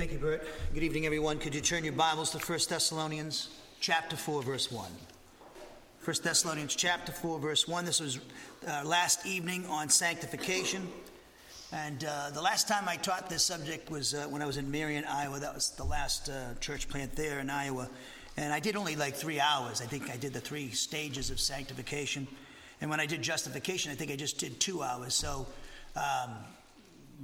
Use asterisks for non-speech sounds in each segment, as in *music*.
Thank you, Bert. Good evening, everyone. Could you turn your Bibles to 1 Thessalonians chapter 4, verse 1? 1 Thessalonians chapter 4, verse 1. This was uh, last evening on sanctification. And uh, the last time I taught this subject was uh, when I was in Marion, Iowa. That was the last uh, church plant there in Iowa. And I did only like three hours. I think I did the three stages of sanctification. And when I did justification, I think I just did two hours. So um,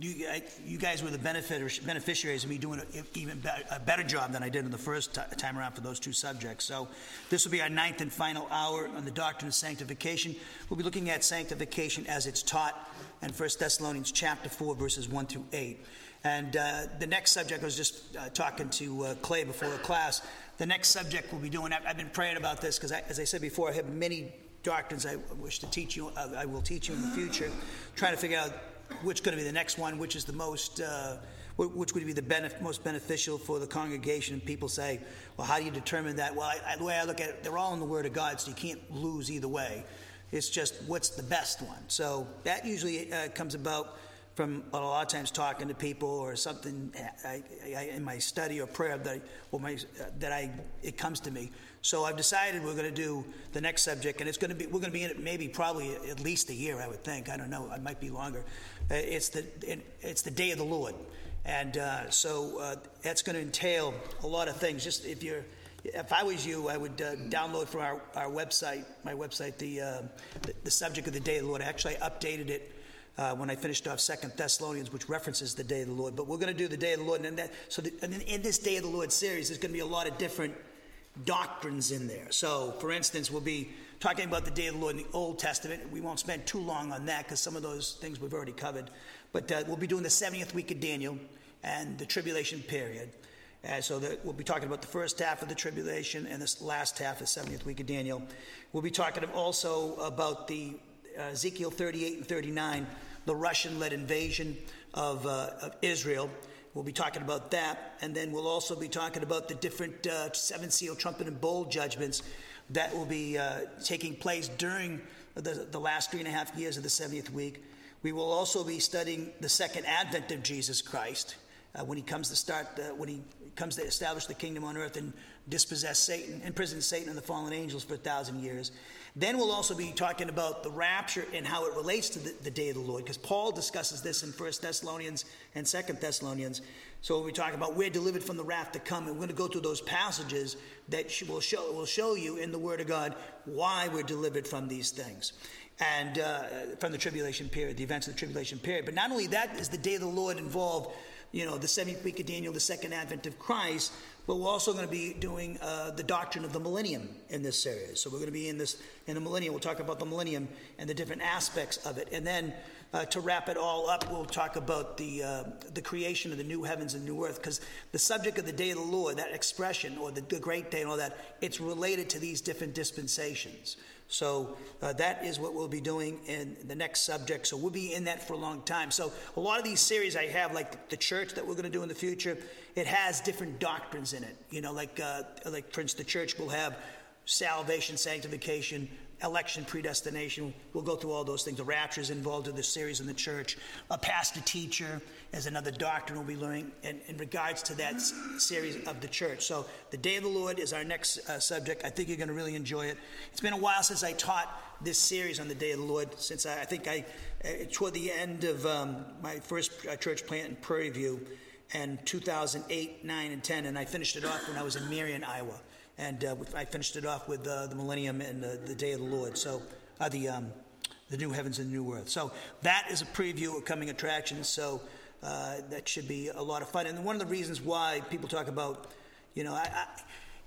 you, you guys were the beneficiaries of me doing a, even a better job than I did in the first t- time around for those two subjects. So this will be our ninth and final hour on the doctrine of sanctification. We'll be looking at sanctification as it's taught in 1 Thessalonians chapter 4, verses 1 through 8. And uh, the next subject, I was just uh, talking to uh, Clay before the class. The next subject we'll be doing, I've, I've been praying about this because, as I said before, I have many doctrines I wish to teach you, uh, I will teach you in the future, trying to figure out which going to be the next one, which is the most, uh, which would be the benef- most beneficial for the congregation. People say, well, how do you determine that? Well, I, I, the way I look at it, they're all in the Word of God, so you can't lose either way. It's just what's the best one. So that usually uh, comes about from a lot of times talking to people or something I, I, in my study or prayer that, I, or my, that I, it comes to me. So I've decided we're going to do the next subject, and it's going to be we're going to be in it maybe probably at least a year, I would think. I don't know, it might be longer. Uh, it's the it, it's the day of the Lord, and uh, so uh, that's going to entail a lot of things. Just if you're if I was you, I would uh, download from our, our website, my website, the, uh, the, the subject of the day of the Lord. Actually, I updated it uh, when I finished off Second Thessalonians, which references the day of the Lord. But we're going to do the day of the Lord, and that so the, and in this day of the Lord series, there's going to be a lot of different doctrines in there. So, for instance, we'll be talking about the day of the Lord in the Old Testament. We won't spend too long on that because some of those things we've already covered. But uh, we'll be doing the 70th week of Daniel and the tribulation period. Uh, so we'll be talking about the first half of the tribulation and this last half of the 70th week of Daniel. We'll be talking also about the Ezekiel 38 and 39, the Russian led invasion of, uh, of Israel. We'll be talking about that. And then we'll also be talking about the different uh, seven seal, trumpet, and bowl judgments that will be uh, taking place during the, the last three and a half years of the 70th week. We will also be studying the second advent of Jesus Christ uh, when he comes to start, uh, when he comes to establish the kingdom on earth and dispossess Satan, imprison Satan and the fallen angels for a thousand years. Then we'll also be talking about the rapture and how it relates to the, the day of the Lord, because Paul discusses this in 1 Thessalonians and 2 Thessalonians. So we'll be talking about we're delivered from the wrath to come, and we're going to go through those passages that will show, will show you in the Word of God why we're delivered from these things and uh, from the tribulation period, the events of the tribulation period. But not only that is the day of the Lord involved, you know, the 70th week of Daniel, the second advent of Christ, but we're also going to be doing uh, the doctrine of the millennium in this series. So we're going to be in this in the millennium. We'll talk about the millennium and the different aspects of it, and then uh, to wrap it all up, we'll talk about the uh, the creation of the new heavens and new earth, because the subject of the day of the Lord, that expression or the, the great day and all that, it's related to these different dispensations. So uh, that is what we'll be doing in the next subject. So we'll be in that for a long time. So a lot of these series I have, like the church that we're going to do in the future, it has different doctrines in it. You know, like uh, like instance, the church will have salvation, sanctification, election predestination. We'll go through all those things. The rapture is involved in the series in the church. A pastor teacher is another doctrine we'll be learning in, in regards to that series of the church. So, the day of the Lord is our next uh, subject. I think you're going to really enjoy it. It's been a while since I taught this series on the day of the Lord, since I, I think I, uh, toward the end of um, my first uh, church plant in Prairie View in 2008, 9, and 10, and I finished it off when I was in Marion, Iowa and uh, I finished it off with uh, the millennium and uh, the day of the Lord. So uh, the um, the new heavens and new earth. So that is a preview of coming attractions. So uh, that should be a lot of fun. And one of the reasons why people talk about, you know, I, I,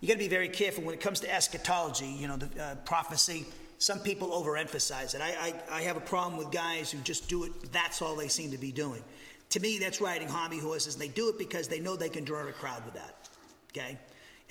you got to be very careful when it comes to eschatology. You know, the uh, prophecy. Some people overemphasize it. I, I, I have a problem with guys who just do it. That's all they seem to be doing. To me, that's riding hobby horses. And they do it because they know they can draw a crowd with that. Okay.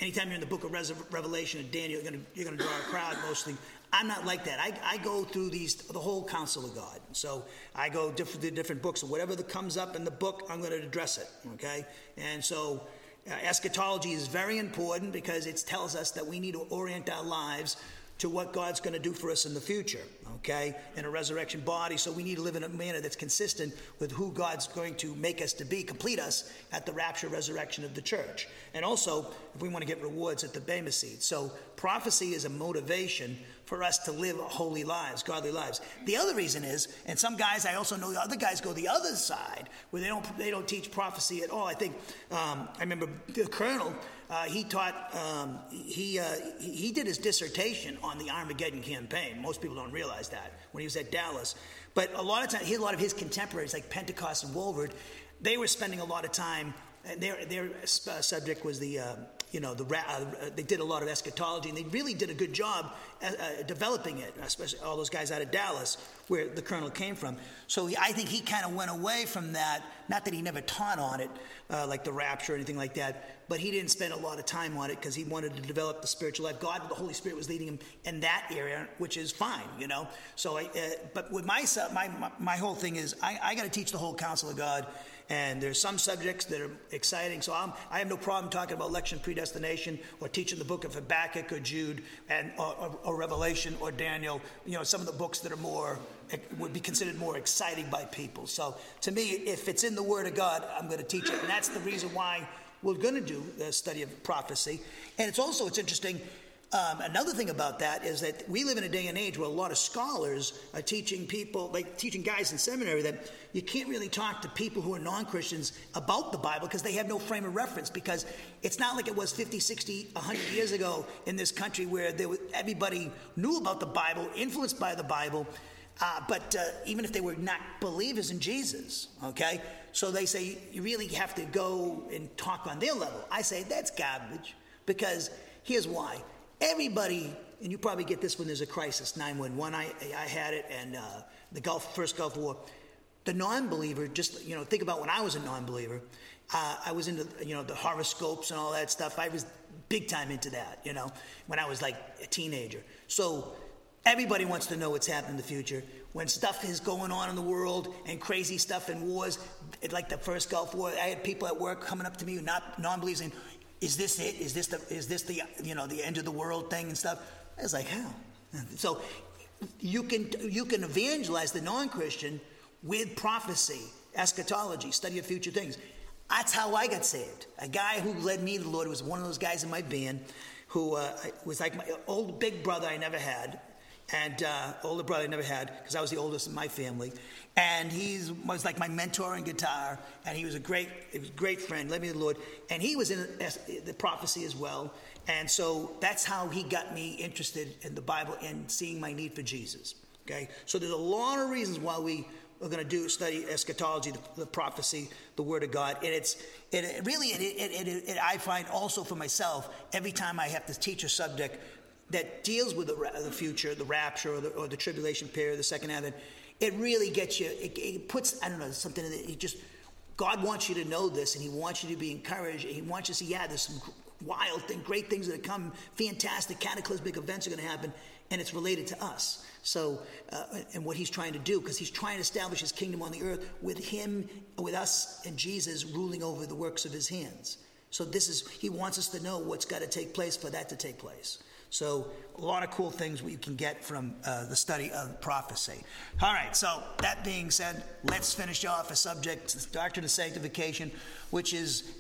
Anytime you're in the book of Revelation or Daniel, you're going you're to draw a crowd mostly. I'm not like that. I, I go through these the whole counsel of God. So I go different to different books. And whatever that comes up in the book, I'm going to address it. Okay, and so uh, eschatology is very important because it tells us that we need to orient our lives to what God's going to do for us in the future, okay, in a resurrection body. So we need to live in a manner that's consistent with who God's going to make us to be, complete us at the rapture resurrection of the church. And also, if we want to get rewards at the Bema seat. So prophecy is a motivation for us to live holy lives, godly lives. The other reason is, and some guys I also know, the other guys go the other side where they don't they don't teach prophecy at all. I think um, I remember the colonel. Uh, he taught um, he uh, he did his dissertation on the Armageddon campaign. Most people don't realize that when he was at Dallas. But a lot of times, a lot of his contemporaries like Pentecost and Walvoord, they were spending a lot of time. And Their their uh, subject was the uh, you know, the, uh, they did a lot of eschatology, and they really did a good job uh, uh, developing it, especially all those guys out of Dallas, where the colonel came from. So he, I think he kind of went away from that. Not that he never taught on it, uh, like the rapture or anything like that, but he didn't spend a lot of time on it because he wanted to develop the spiritual life. God, the Holy Spirit, was leading him in that area, which is fine, you know. So, I, uh, but with my, my my my whole thing is, I, I got to teach the whole counsel of God and there's some subjects that are exciting. So I'm, i have no problem talking about election predestination or teaching the book of Habakkuk or Jude and or, or, or Revelation or Daniel. You know, some of the books that are more would be considered more exciting by people. So to me, if it's in the Word of God, I'm going to teach it, and that's the reason why we're going to do the study of prophecy. And it's also it's interesting um, another thing about that is that we live in a day and age where a lot of scholars are teaching people, like teaching guys in seminary, that you can't really talk to people who are non Christians about the Bible because they have no frame of reference. Because it's not like it was 50, 60, 100 years ago in this country where was, everybody knew about the Bible, influenced by the Bible. Uh, but uh, even if they were not believers in Jesus, okay? So they say you really have to go and talk on their level. I say that's garbage because here's why Everybody, and you probably get this when there's a crisis, 911. I, I had it, and uh, the Gulf, first Gulf War. The non-believer, just you know, think about when I was a non-believer. Uh, I was into you know the horoscopes and all that stuff. I was big time into that, you know, when I was like a teenager. So everybody wants to know what's happening in the future. When stuff is going on in the world and crazy stuff and wars, like the first Gulf War, I had people at work coming up to me, not non-believers, saying, is this it? Is this the is this the you know the end of the world thing and stuff? I was like, how? So you can you can evangelize the non-Christian with prophecy, eschatology, study of future things. That's how I got saved. A guy who led me to the Lord was one of those guys in my band who uh, was like my old big brother I never had, and uh, older brother I never had because I was the oldest in my family. And he was like my mentor in guitar, and he was a great, he was a great friend, led me to the Lord. And he was in the prophecy as well. And so that's how he got me interested in the Bible and seeing my need for Jesus. Okay? So there's a lot of reasons why we are going to do study eschatology, the, the, prophecy, the Word of God, and it's it, it really it, it, it, I find also for myself every time I have to teach a subject that deals with the, the future, the rapture, or the, or the tribulation period, the second advent it really gets you, it, it puts, I don't know, something in it. just, God wants you to know this and He wants you to be encouraged. He wants you to see, yeah, there's some wild thing, great things that are coming, fantastic, cataclysmic events are going to happen, and it's related to us. So, uh, and what He's trying to do, because He's trying to establish His kingdom on the earth with Him, with us, and Jesus ruling over the works of His hands. So, this is, He wants us to know what's got to take place for that to take place. So, a lot of cool things we can get from uh, the study of prophecy. All right, so that being said, let's finish off a subject, the doctrine of sanctification, which is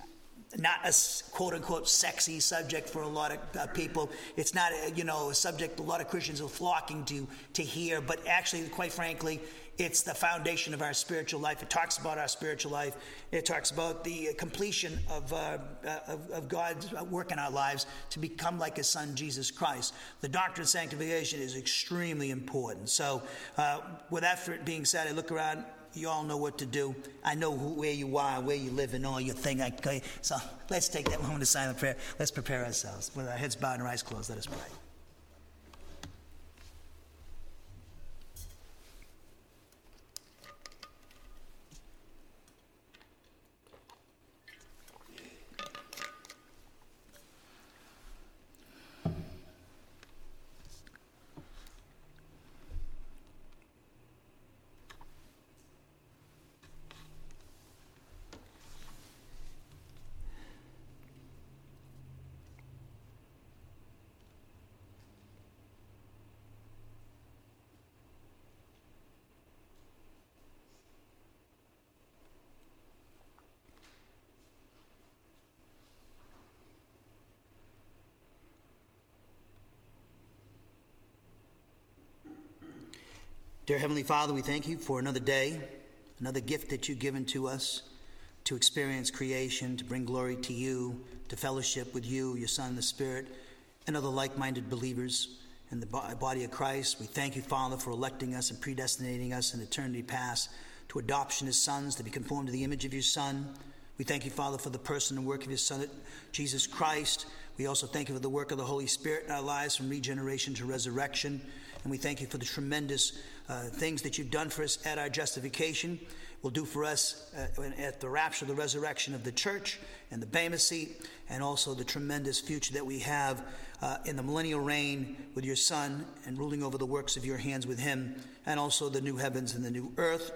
not a quote unquote sexy subject for a lot of uh, people. It's not, a, you know, a subject a lot of Christians are flocking to to hear, but actually, quite frankly, it's the foundation of our spiritual life. It talks about our spiritual life. It talks about the completion of, uh, uh of, of, God's work in our lives to become like His Son, Jesus Christ. The doctrine of sanctification is extremely important. So, uh, with that being said, I look around. You all know what to do. I know who, where you are, where you live, and all your thing. I, so let's take that moment of silent prayer. Let's prepare ourselves with our heads bowed and our eyes closed. Let us pray. Dear Heavenly Father, we thank you for another day, another gift that you've given to us to experience creation, to bring glory to you, to fellowship with you, your Son, the Spirit, and other like minded believers in the body of Christ. We thank you, Father, for electing us and predestinating us in eternity past to adoption as sons, to be conformed to the image of your Son. We thank you, Father, for the person and work of your Son, Jesus Christ. We also thank you for the work of the Holy Spirit in our lives from regeneration to resurrection. And we thank you for the tremendous uh, things that you've done for us at our justification, will do for us uh, at the rapture, the resurrection of the church and the Bema seat, and also the tremendous future that we have uh, in the millennial reign with your Son and ruling over the works of your hands with him, and also the new heavens and the new earth.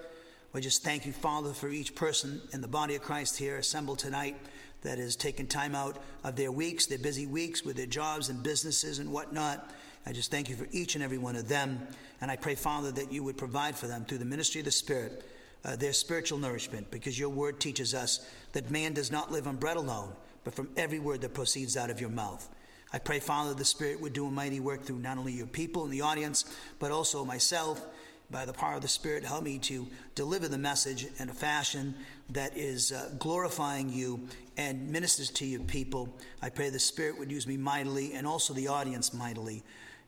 We just thank you, Father, for each person in the body of Christ here assembled tonight that has taken time out of their weeks, their busy weeks with their jobs and businesses and whatnot I just thank you for each and every one of them. And I pray, Father, that you would provide for them through the ministry of the Spirit uh, their spiritual nourishment, because your word teaches us that man does not live on bread alone, but from every word that proceeds out of your mouth. I pray, Father, the Spirit would do a mighty work through not only your people in the audience, but also myself. By the power of the Spirit, help me to deliver the message in a fashion that is uh, glorifying you and ministers to your people. I pray the Spirit would use me mightily and also the audience mightily.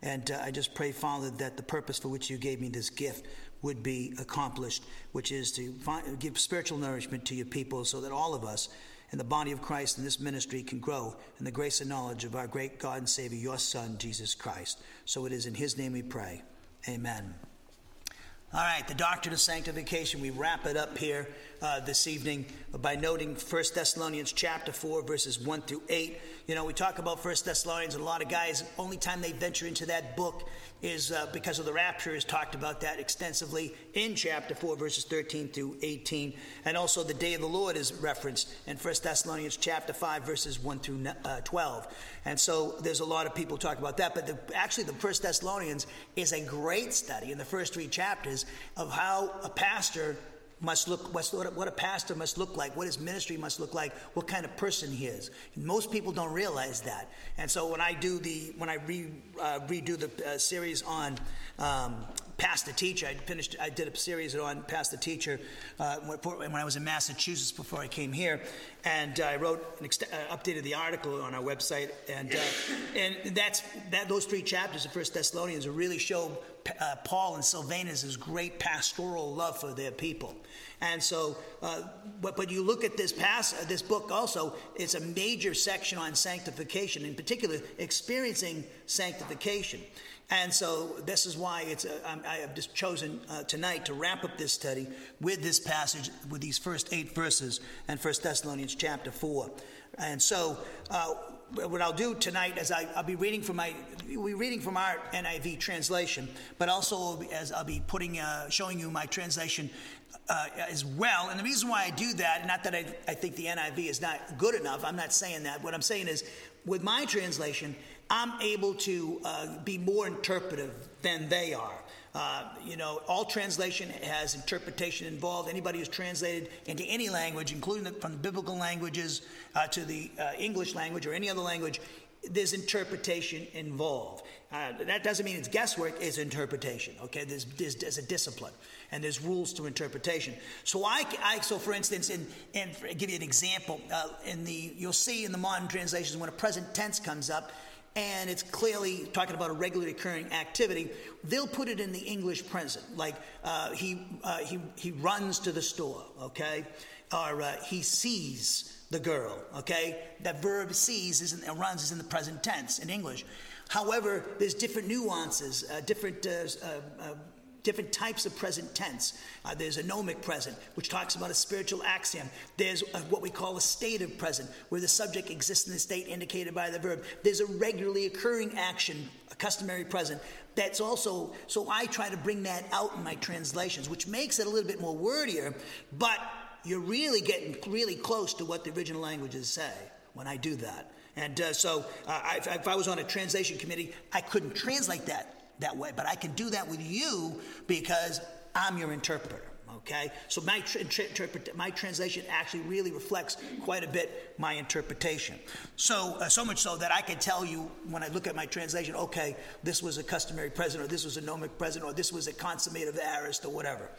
And uh, I just pray, Father, that the purpose for which you gave me this gift would be accomplished, which is to find, give spiritual nourishment to your people so that all of us in the body of Christ in this ministry can grow in the grace and knowledge of our great God and Savior, your Son, Jesus Christ. So it is in his name we pray. Amen. All right, the doctrine of sanctification. We wrap it up here uh, this evening by noting 1 Thessalonians chapter 4, verses 1 through 8. You know, we talk about First Thessalonians, and a lot of guys, only time they venture into that book is uh, because of the rapture, is talked about that extensively in chapter 4, verses 13 through 18. And also the day of the Lord is referenced in First Thessalonians chapter 5, verses 1 through uh, 12. And so there's a lot of people talk about that. But the, actually, the First Thessalonians is a great study in the first three chapters of how a pastor must look, what a pastor must look like, what his ministry must look like, what kind of person he is. And most people don't realize that. And so when I do the, when I re, uh, redo the uh, series on um, Pastor Teacher, I finished, I did a series on Pastor Teacher uh, when I was in Massachusetts before I came here, and I wrote, uh, updated the article on our website, and uh, and that's that. Those three chapters of First Thessalonians really show uh, Paul and Silvanus' great pastoral love for their people. And so, uh, but, but you look at this pass, this book also, it's a major section on sanctification, in particular, experiencing sanctification. And so this is why it's uh, I have just chosen uh, tonight to wrap up this study with this passage, with these first eight verses and First Thessalonians chapter 4. And so uh, what I'll do tonight is I, will be reading from my we reading from our NIV translation, but also as I'll be putting uh, showing you my translation uh, as well. And the reason why I do that, not that I, I think the NIV is not good enough. I'm not saying that. What I'm saying is, with my translation, I'm able to uh, be more interpretive than they are. Uh, you know, all translation has interpretation involved. Anybody who's translated into any language, including the, from the biblical languages uh, to the uh, English language or any other language, there's interpretation involved. Uh, that doesn't mean it's guesswork, it's interpretation. Okay, there's, there's, there's, a discipline and there's rules to interpretation. So I, I so for instance, in, in give you an example, uh, in the you'll see in the modern translations when a present tense comes up, and it's clearly talking about a regularly occurring activity, they'll put it in the English present, like uh, he, uh, he, he runs to the store, okay? Or uh, he sees the girl, okay? That verb sees is in, runs is in the present tense in English. However, there's different nuances, uh, different uh, uh, different types of present tense. Uh, there's a gnomic present, which talks about a spiritual axiom. There's a, what we call a stative present, where the subject exists in the state indicated by the verb. There's a regularly occurring action, a customary present. That's also, so I try to bring that out in my translations, which makes it a little bit more wordier, but you're really getting really close to what the original languages say when I do that. And uh, so, uh, I, if I was on a translation committee, I couldn't translate that that way. But I can do that with you because I'm your interpreter. Okay, so my my translation actually really reflects quite a bit my interpretation. So uh, so much so that I can tell you when I look at my translation, okay, this was a customary present, or this was a gnomic present, or this was a consummate consummative aorist, or whatever.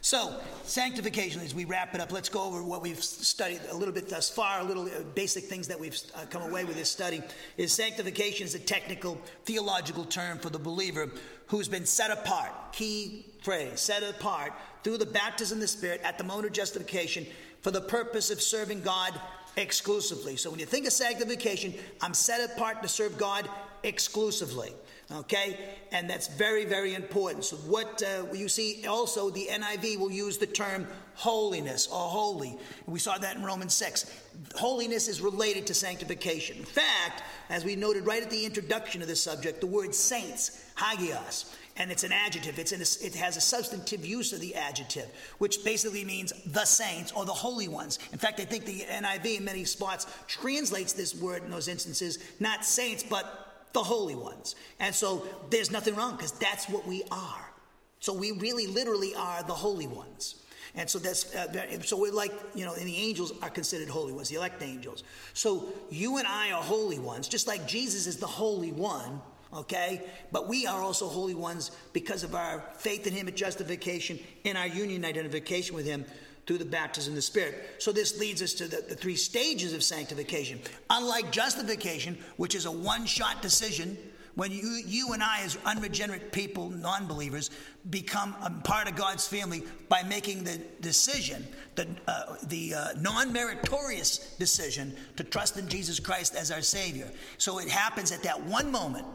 So sanctification, as we wrap it up, let's go over what we've studied a little bit thus far. A little uh, basic things that we've uh, come away with this study is sanctification is a technical theological term for the believer who's been set apart. Key phrase, set apart through the baptism of the Spirit at the moment of justification for the purpose of serving God exclusively. So when you think of sanctification, I'm set apart to serve God exclusively. Okay? And that's very, very important. So, what uh, you see also, the NIV will use the term holiness or holy. We saw that in Romans 6. Holiness is related to sanctification. In fact, as we noted right at the introduction of this subject, the word saints, hagios, and it's an adjective. It's a, it has a substantive use of the adjective, which basically means the saints or the holy ones. In fact, I think the NIV in many spots translates this word in those instances not saints, but the holy ones. And so there's nothing wrong because that's what we are. So we really literally are the holy ones. And so that's uh, so we're like you know, and the angels are considered holy ones, the elect angels. So you and I are holy ones, just like Jesus is the holy one okay? But we are also holy ones because of our faith in Him at justification, and our union identification with Him through the baptism of the Spirit. So this leads us to the, the three stages of sanctification. Unlike justification, which is a one shot decision, when you, you and I, as unregenerate people, non believers, become a part of God's family by making the decision, the, uh, the uh, non meritorious decision to trust in Jesus Christ as our Savior. So it happens at that one moment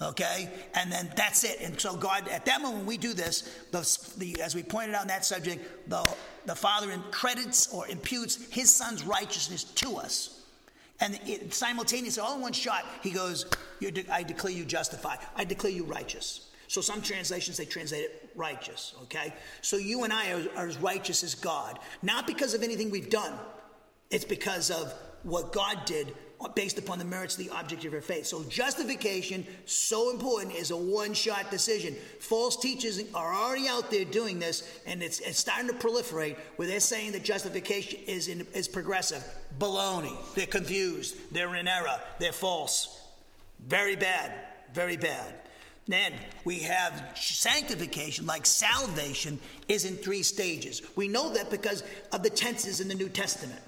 okay? And then that's it. And so god at that moment when we do this the, the, as we pointed out in that subject the, the father credits or imputes his son's righteousness to us. And it, simultaneously all in one shot he goes i declare you justified. I declare you righteous. So some translations they translate it righteous okay? So you and i are, are as righteous as god. Not because of anything we've done. It's because of what god did based upon the merits of the object of your faith. So justification, so important, is a one-shot decision. False teachers are already out there doing this, and it's, it's starting to proliferate where they're saying that justification is, in, is progressive. Baloney. They're confused. They're in error. They're false. Very bad. Very bad. Then we have sanctification, like salvation, is in three stages. We know that because of the tenses in the New Testament.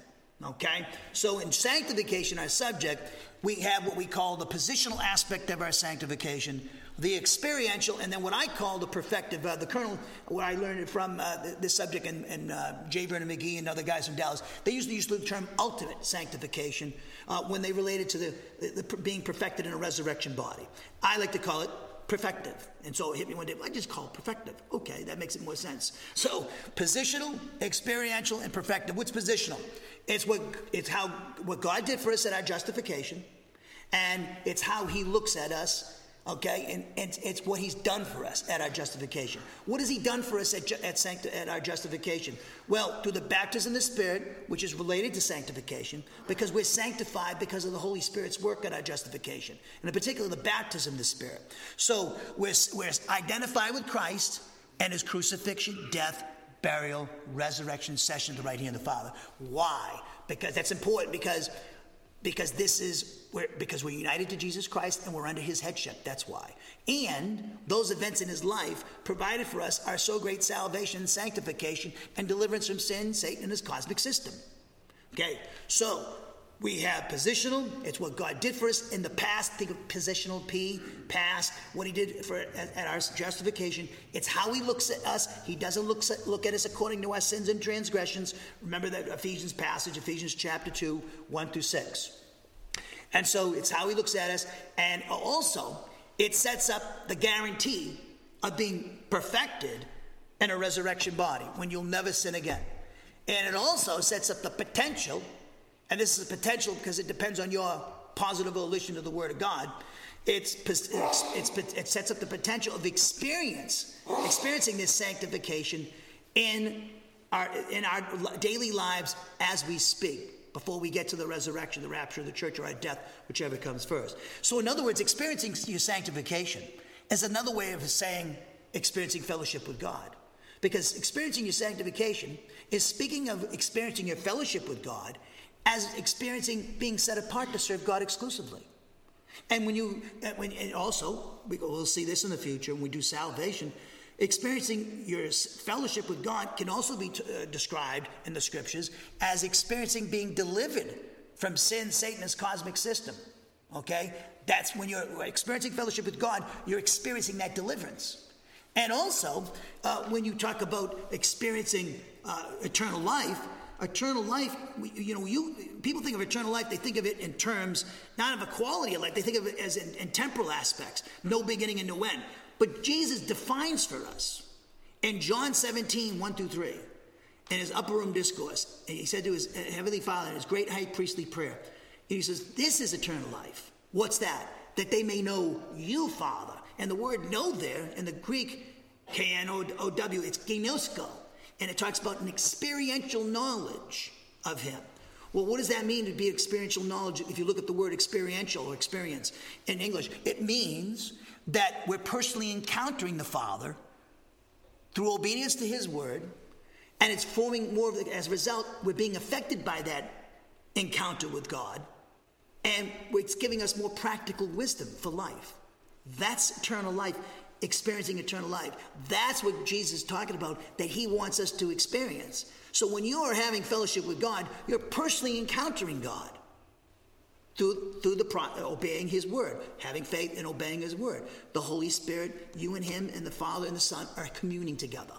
Okay? So in sanctification, our subject, we have what we call the positional aspect of our sanctification, the experiential, and then what I call the perfective. Uh, the colonel, where I learned it from uh, this subject, and, and uh, J. Vernon McGee and other guys from Dallas, they used to use the term ultimate sanctification uh, when they related to the, the, the being perfected in a resurrection body. I like to call it perfective. And so it hit me one day, I just call it perfective. Okay, that makes it more sense. So positional, experiential, and perfective. What's positional? It's what it's how what God did for us at our justification, and it's how He looks at us. Okay, and, and it's what He's done for us at our justification. What has He done for us at, at, sancti- at our justification? Well, through the baptism of the Spirit, which is related to sanctification, because we're sanctified because of the Holy Spirit's work at our justification, and in particular the baptism of the Spirit. So we're, we're identified with Christ and His crucifixion, death, burial, resurrection, session at the right hand of the Father. Why? Because that's important because because this is we're, because we're united to Jesus Christ and we're under his headship. That's why. And those events in his life provided for us our so great salvation, sanctification, and deliverance from sin, Satan, and his cosmic system. Okay, so we have positional. It's what God did for us in the past. Think of positional P, past, what he did for at, at our justification. It's how he looks at us. He doesn't look, look at us according to our sins and transgressions. Remember that Ephesians passage, Ephesians chapter 2, 1 through 6. And so it's how he looks at us. And also, it sets up the guarantee of being perfected in a resurrection body when you'll never sin again. And it also sets up the potential and this is a potential because it depends on your positive volition of the Word of God. It's, it's, it's, it sets up the potential of experience, experiencing this sanctification in our, in our daily lives as we speak before we get to the resurrection, the rapture the church, or our death, whichever comes first. So, in other words, experiencing your sanctification is another way of saying experiencing fellowship with God. Because experiencing your sanctification is speaking of experiencing your fellowship with God as experiencing being set apart to serve God exclusively. And when you, when, and also, we'll see this in the future when we do salvation, experiencing your fellowship with God can also be t- uh, described in the scriptures as experiencing being delivered from sin, Satan's cosmic system. Okay? That's when you're experiencing fellowship with God, you're experiencing that deliverance. And also, uh, when you talk about experiencing uh, eternal life, eternal life, you know, you people think of eternal life, they think of it in terms not of a quality of life, they think of it as in, in temporal aspects, no beginning and no end. But Jesus defines for us in John 17, 1 through 3, in his upper room discourse, he said to his uh, heavenly Father in his great high priestly prayer, he says, This is eternal life. What's that? That they may know you, Father. And the word know there in the Greek, K N O W, it's ginosko and it talks about an experiential knowledge of him. Well, what does that mean to be experiential knowledge if you look at the word experiential or experience in English? It means that we're personally encountering the Father through obedience to his word, and it's forming more of the, as a result, we're being affected by that encounter with God, and it's giving us more practical wisdom for life. That's eternal life experiencing eternal life. That's what Jesus is talking about, that he wants us to experience. So when you are having fellowship with God, you're personally encountering God through, through the pro- obeying his word, having faith and obeying his word. The Holy Spirit, you and him and the Father and the Son are communing together.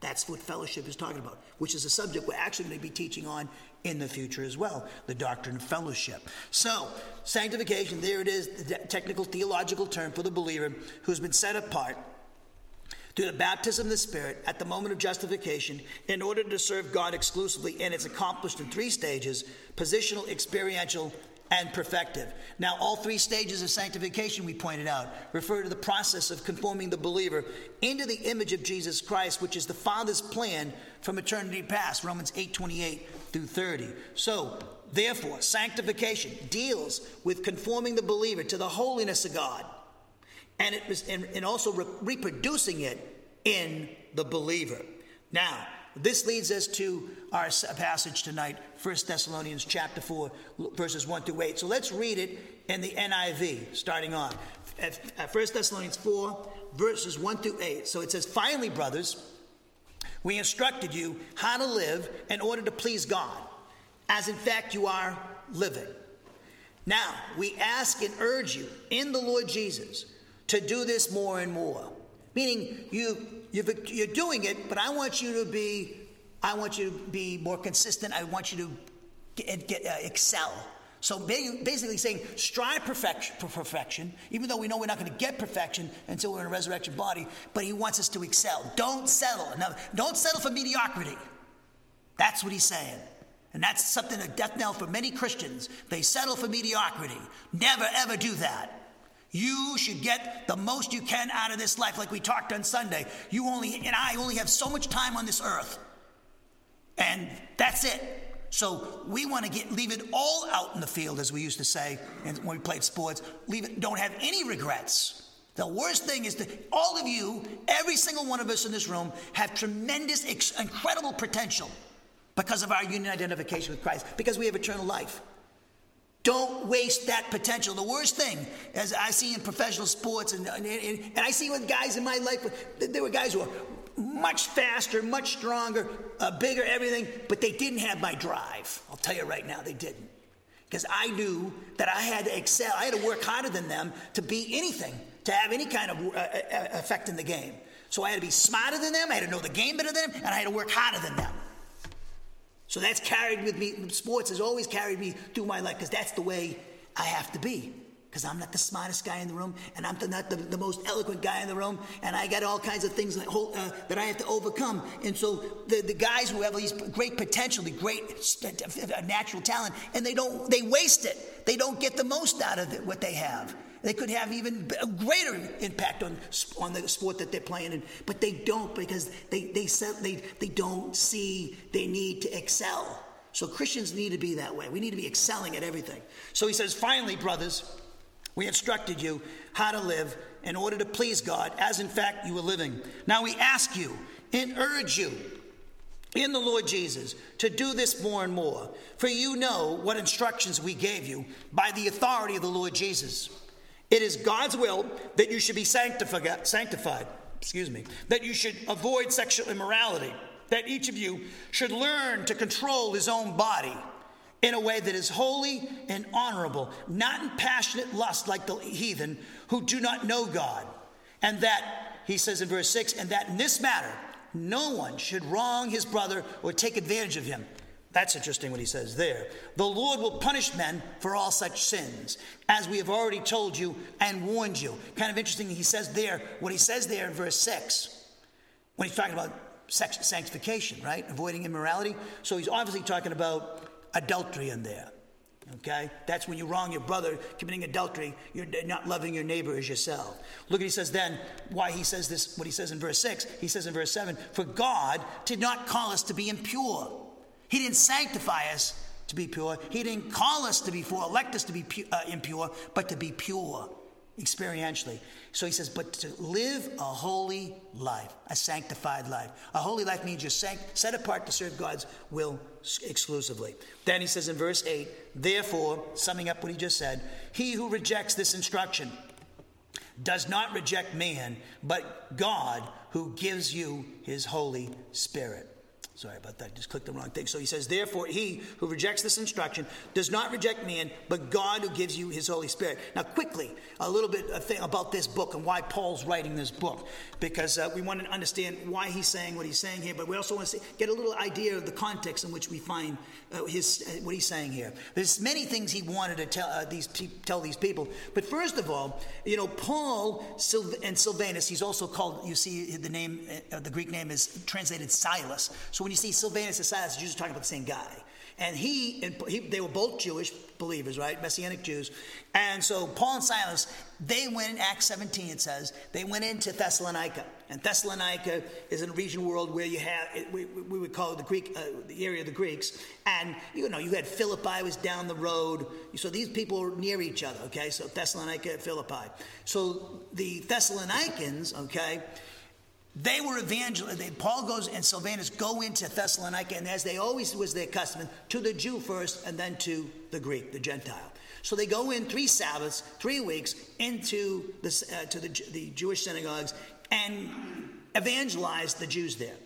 That's what fellowship is talking about, which is a subject we're actually going to be teaching on in the future as well the doctrine of fellowship. So, sanctification, there it is, the technical theological term for the believer who's been set apart through the baptism of the Spirit at the moment of justification in order to serve God exclusively, and it's accomplished in three stages positional, experiential, and perfective. Now, all three stages of sanctification, we pointed out, refer to the process of conforming the believer into the image of Jesus Christ, which is the Father's plan from eternity past, Romans 8 28 through 30. So, therefore, sanctification deals with conforming the believer to the holiness of God and, it was, and, and also re- reproducing it in the believer. Now, this leads us to our passage tonight, 1 Thessalonians chapter 4, verses 1 through 8. So let's read it in the NIV, starting on. At 1 Thessalonians 4, verses 1 through 8. So it says, Finally, brothers, we instructed you how to live in order to please God, as in fact you are living. Now, we ask and urge you in the Lord Jesus to do this more and more. Meaning, you, you are doing it, but I want you to be, I want you to be more consistent. I want you to get, get uh, excel so basically saying strive perfection, for perfection, even though we know we're not going to get perfection until we're in a resurrection body, but he wants us to excel. Don't settle. Now, don't settle for mediocrity. That's what he's saying. And that's something a death knell for many Christians. They settle for mediocrity. Never, ever do that. You should get the most you can out of this life, like we talked on Sunday. You only, and I only have so much time on this earth. And that's it. So we want to get leave it all out in the field, as we used to say when we played sports. Leave it. Don't have any regrets. The worst thing is that all of you, every single one of us in this room, have tremendous, incredible potential because of our union identification with Christ, because we have eternal life. Don't waste that potential. The worst thing, as I see in professional sports, and, and, and I see with guys in my life, there were guys who are much faster, much stronger, uh, bigger, everything, but they didn't have my drive. I'll tell you right now, they didn't. Because I knew that I had to excel, I had to work harder than them to be anything, to have any kind of uh, uh, effect in the game. So I had to be smarter than them, I had to know the game better than them, and I had to work harder than them. So that's carried with me, sports has always carried me through my life, because that's the way I have to be because I'm not the smartest guy in the room, and I'm not the, the, most eloquent guy in the room, and I got all kinds of things that, uh, that I have to overcome. And so the, the guys who have these great potential, the great uh, natural talent, and they don't, they waste it. They don't get the most out of it, what they have. They could have even a greater impact on, on the sport that they're playing in, but they don't because they, they, they, they don't see they need to excel. So Christians need to be that way. We need to be excelling at everything. So he says, finally, brothers, we instructed you how to live in order to please God, as in fact you were living. Now we ask you, and urge you in the Lord Jesus to do this more and more. For you know what instructions we gave you by the authority of the Lord Jesus. It is God's will that you should be sanctified, excuse me, that you should avoid sexual immorality, that each of you should learn to control his own body in a way that is holy and honorable, not in passionate lust like the heathen who do not know God. And that, he says in verse 6, and that in this matter, no one should wrong his brother or take advantage of him. That's interesting what he says there. The Lord will punish men for all such sins, as we have already told you and warned you. Kind of interesting, he says there, what he says there in verse 6, when he's talking about sex, sanctification, right? Avoiding immorality. So he's obviously talking about adultery in there. Okay? That's when you wrong your brother, committing adultery. You're not loving your neighbor as yourself. Look at he says then, why he says this, what he says in verse 6. He says in verse 7 For God did not call us to be impure, He didn't sanctify us to be pure. He didn't call us to be pure, elect us to be pu- uh, impure, but to be pure experientially. So he says, but to live a holy life, a sanctified life. A holy life means you're sanct- set apart to serve God's will exclusively. Then he says in verse 8, therefore, summing up what he just said, he who rejects this instruction does not reject man, but God who gives you his Holy Spirit. Sorry about that. Just clicked the wrong thing. So he says, Therefore, he who rejects this instruction does not reject man, but God who gives you his Holy Spirit. Now, quickly, a little bit thing about this book and why Paul's writing this book, because uh, we want to understand why he's saying what he's saying here, but we also want to see, get a little idea of the context in which we find his, uh, what he's saying here. There's many things he wanted to tell, uh, these, tell these people. But first of all, you know, Paul and Silvanus, he's also called, you see the name, uh, the Greek name is translated Silas. So when you see Silvanus and Silas, you're just talking about the same guy. And he, and he, they were both Jewish believers, right? Messianic Jews. And so Paul and Silas, they went in Acts 17, it says, they went into Thessalonica. And Thessalonica is a region world where you have, we, we would call it the Greek, uh, the area of the Greeks. And, you know, you had Philippi was down the road. So these people were near each other, okay? So Thessalonica, Philippi. So the Thessalonians, okay, they were evangelists. Paul goes and Silvanus go into Thessalonica, and as they always was their custom, to the Jew first, and then to the Greek, the Gentile. So they go in three Sabbaths, three weeks into the, uh, to the, the Jewish synagogues and evangelize the Jews there.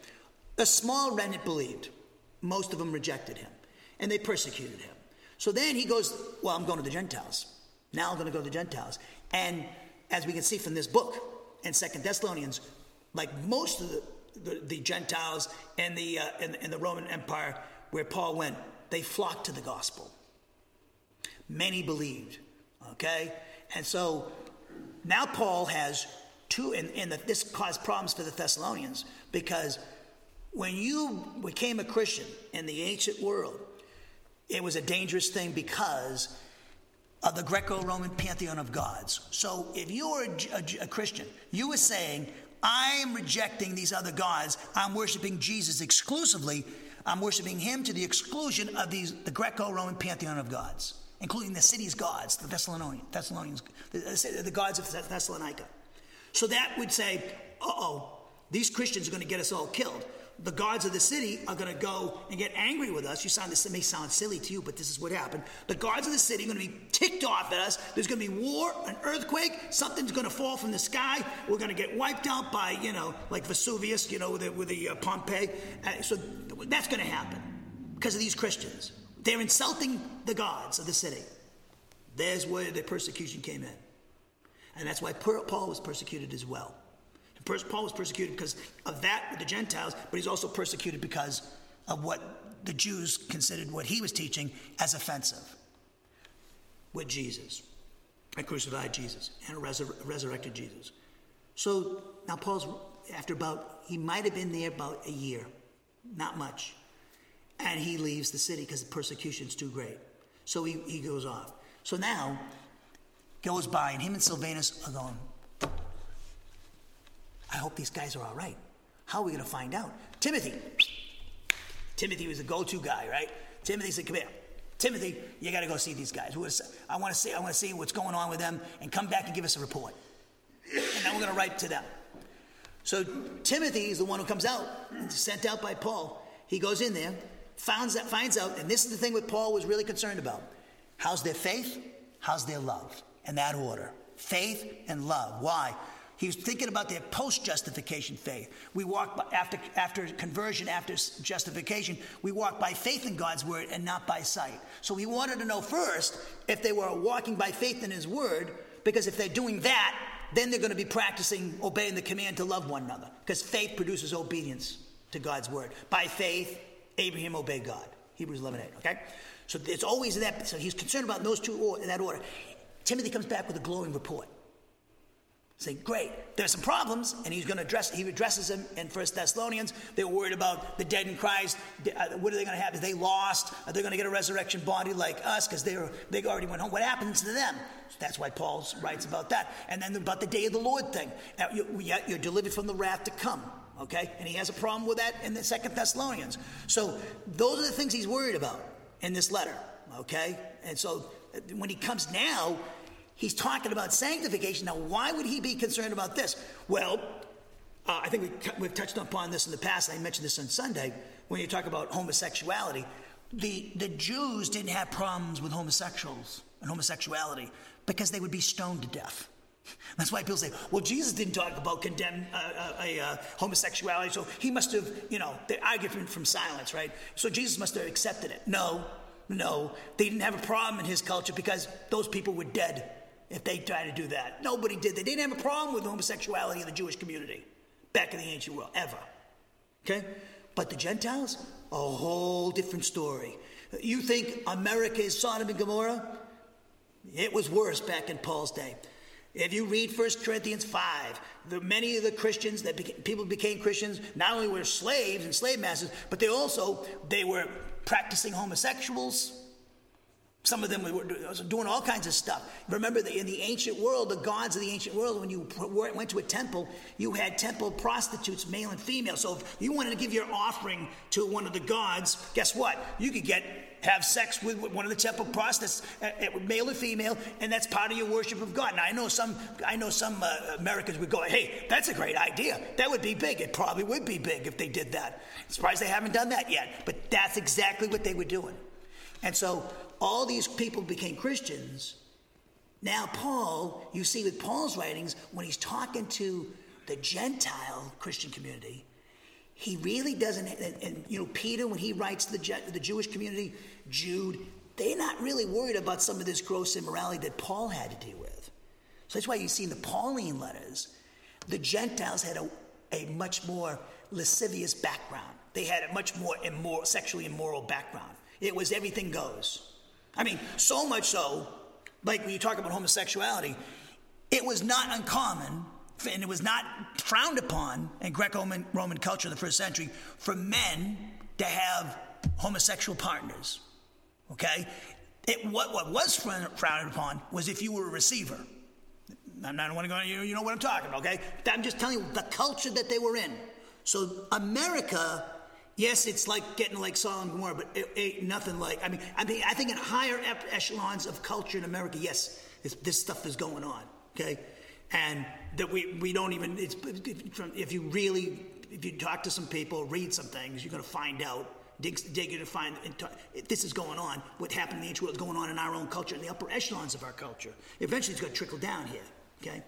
A small remnant believed. Most of them rejected him, and they persecuted him. So then he goes, Well, I'm going to the Gentiles. Now I'm going to go to the Gentiles. And as we can see from this book in Second Thessalonians, like most of the, the, the Gentiles and the, uh, and, and the Roman Empire where Paul went, they flocked to the gospel. Many believed, okay? And so now Paul has two, and, and the, this caused problems for the Thessalonians because when you became a Christian in the ancient world, it was a dangerous thing because of the Greco Roman pantheon of gods. So if you were a, a, a Christian, you were saying, I am rejecting these other gods. I'm worshiping Jesus exclusively. I'm worshiping him to the exclusion of these, the Greco Roman pantheon of gods, including the city's gods, the Thessalonians, Thessalonians the, the gods of Thessalonica. So that would say, uh oh, these Christians are going to get us all killed the gods of the city are going to go and get angry with us. You sound this may sound silly to you, but this is what happened. The gods of the city are going to be ticked off at us. There's going to be war, an earthquake. Something's going to fall from the sky. We're going to get wiped out by you know like Vesuvius, you know, with the, with the uh, Pompeii. Uh, so that's going to happen because of these Christians. They're insulting the gods of the city. There's where the persecution came in, and that's why Paul was persecuted as well. Paul was persecuted because of that with the Gentiles, but he's also persecuted because of what the Jews considered what he was teaching as offensive with Jesus, a crucified Jesus and resur- resurrected Jesus. So now Paul's, after about, he might have been there about a year, not much. And he leaves the city because the persecution's too great. So he, he goes off. So now, goes by, and him and Silvanus are going, I hope these guys are all right. How are we going to find out? Timothy. Timothy was the go-to guy, right? Timothy said, "Come here, Timothy. You got to go see these guys. I want to see. I want to see what's going on with them, and come back and give us a report. And then we're going to write to them." So Timothy is the one who comes out, sent out by Paul. He goes in there, finds out, finds out, and this is the thing what Paul was really concerned about. How's their faith? How's their love? In that order. Faith and love. Why? He was thinking about their post justification faith. We walk by, after, after conversion, after justification, we walk by faith in God's word and not by sight. So he wanted to know first if they were walking by faith in his word, because if they're doing that, then they're going to be practicing obeying the command to love one another, because faith produces obedience to God's word. By faith, Abraham obeyed God. Hebrews 11 8, okay? So it's always that. So he's concerned about those two in that order. Timothy comes back with a glowing report. Say, great, there's some problems, and he's going to address, he addresses them in First Thessalonians. They're worried about the dead in Christ. Uh, what are they going to have? Are they lost? Are they going to get a resurrection body like us? Because they, they already went home. What happens to them? That's why Paul writes about that. And then about the day of the Lord thing. You're delivered from the wrath to come. Okay? And he has a problem with that in the Second Thessalonians. So those are the things he's worried about in this letter. Okay? And so uh, when he comes now, he's talking about sanctification. Now, why would he be concerned about this? Well, uh, I think we, have touched upon this in the past. I mentioned this on Sunday when you talk about homosexuality. The, the Jews didn't have problems with homosexuals and homosexuality because they would be stoned to death. *laughs* That's why people say, well, Jesus didn't talk about condemn uh, uh, uh, homosexuality, so he must have, you know, they argue from silence, right? So Jesus must have accepted it. No, no, they didn't have a problem in his culture because those people were dead if they tried to do that. Nobody did. They didn't have a problem with homosexuality in the Jewish community back in the ancient world, ever. Okay? But the Gentiles, a whole different story. You think America is Sodom and Gomorrah? It was worse back in Paul's day. If you read 1 Corinthians 5, the, many of the Christians that beca- people became Christians not only were slaves and slave masters, but they also they were practicing homosexuals. Some of them were doing all kinds of stuff. Remember, that in the ancient world, the gods of the ancient world, when you went to a temple, you had temple prostitutes, male and female. So if you wanted to give your offering to one of the gods, guess what? You could get have sex with one of the temple prostitutes, uh, uh, male or female, and that's part of your worship of God. Now I know some, I know some uh, Americans would go, "Hey, that's a great idea. That would be big. It probably would be big if they did that." I'm surprised they haven't done that yet, but that's exactly what they were doing. And so all these people became Christians. Now Paul, you see with Paul's writings, when he's talking to the Gentile Christian community, he really doesn't. And, and, you know, Peter, when he writes to the, the Jewish community, Jude, they're not really worried about some of this gross immorality that Paul had to deal with. So that's why you see in the Pauline letters, the Gentiles had a, a much more lascivious background. They had a much more immoral, sexually immoral background. It was everything goes. I mean, so much so, like when you talk about homosexuality, it was not uncommon and it was not frowned upon in Greco-Roman culture in the first century for men to have homosexual partners. Okay? It, what, what was frowned upon was if you were a receiver. I'm not want to go, you, you know what I'm talking about, okay? I'm just telling you the culture that they were in. So America, yes, it's like getting like Sodom and Gomorrah, but it ain't nothing like. I mean, I mean, I think in higher echelons of culture in America, yes, this stuff is going on, okay? And that we, we don't even, it's, if you really, if you talk to some people, read some things, you're going to find out dig, dig to find this is going on. What happened in the ancient world is going on in our own culture, in the upper echelons of our culture. Eventually, it's going to trickle down here. Okay,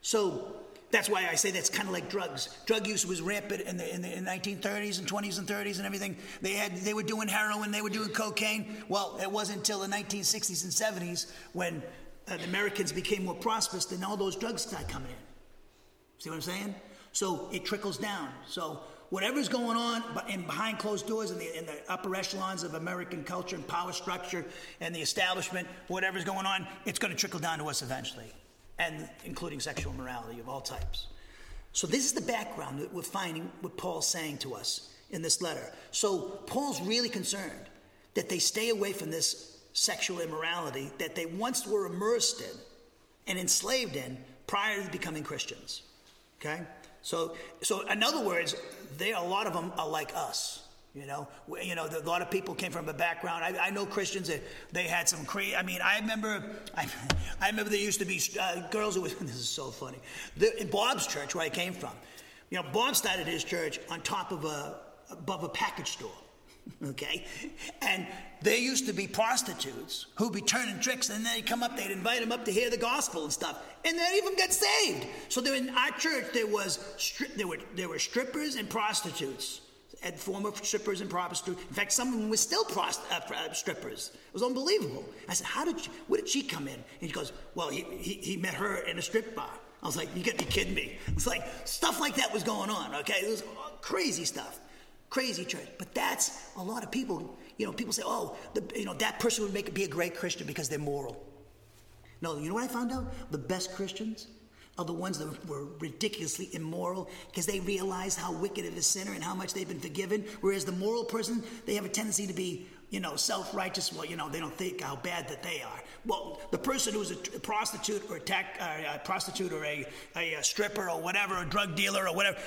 so that's why I say that's kind of like drugs. Drug use was rampant in the, in the, in 1930s and 20s and 30s and everything. They had they were doing heroin, they were doing cocaine. Well, it wasn't until the 1960s and 70s when uh, the Americans became more prosperous, then all those drugs started coming in. See what I'm saying? So it trickles down. So whatever's going on but in behind closed doors in the, in the upper echelons of American culture and power structure and the establishment, whatever's going on, it's going to trickle down to us eventually, and including sexual morality of all types. So this is the background that we're finding what Paul's saying to us in this letter. So Paul's really concerned that they stay away from this sexual immorality that they once were immersed in and enslaved in prior to becoming Christians. Okay? So, so in other words, there a lot of them are like us. You know, you know, a lot of people came from a background. I, I know Christians that they had some crazy. I mean, I remember, I, I remember there used to be uh, girls who was. *laughs* This is so funny. The, in Bob's church, where I came from, You know, Bob started his church on top of a above a package store. *laughs* Okay? And there used to be prostitutes who'd be turning tricks, and then they'd come up, they'd invite them up to hear the gospel and stuff. And they even got saved. So there in our church there was stri- there were there were strippers and prostitutes. And former strippers and prostitutes. In fact, some of them were still prost- uh, uh, strippers. It was unbelievable. I said, "How did? She, where did she come in?" And he goes, "Well, he, he, he met her in a strip bar." I was like, "You got to be kidding me!" It's like stuff like that was going on. Okay, it was crazy stuff crazy church. But that's a lot of people. You know, people say, "Oh, the, you know, that person would make be a great Christian because they're moral." No, you know what I found out? The best Christians are the ones that were ridiculously immoral because they realize how wicked of a sinner and how much they've been forgiven. Whereas the moral person, they have a tendency to be, you know, self-righteous. Well, you know, they don't think how bad that they are. Well, the person who's a, prostitute or a, uh, a prostitute or a, a, a stripper or whatever, a drug dealer or whatever,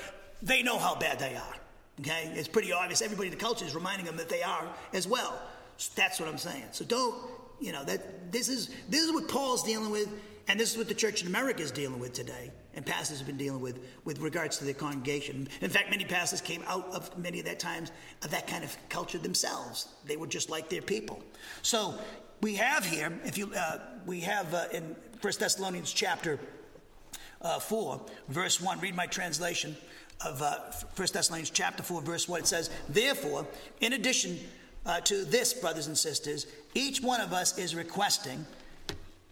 they know how bad they are. Okay, it's pretty obvious. Everybody in the culture is reminding them that they are as well. So that's what I'm saying. So don't, you know, that this is this is what Paul's dealing with, and this is what the church in America is dealing with today, and pastors have been dealing with with regards to their congregation. In fact, many pastors came out of many of that times of that kind of culture themselves. They were just like their people. So we have here, if you, uh, we have uh, in First Thessalonians chapter uh, four, verse one. Read my translation of uh, 1 Thessalonians chapter 4, verse 1, it says, Therefore, in addition uh, to this, brothers and sisters, each one of us is requesting,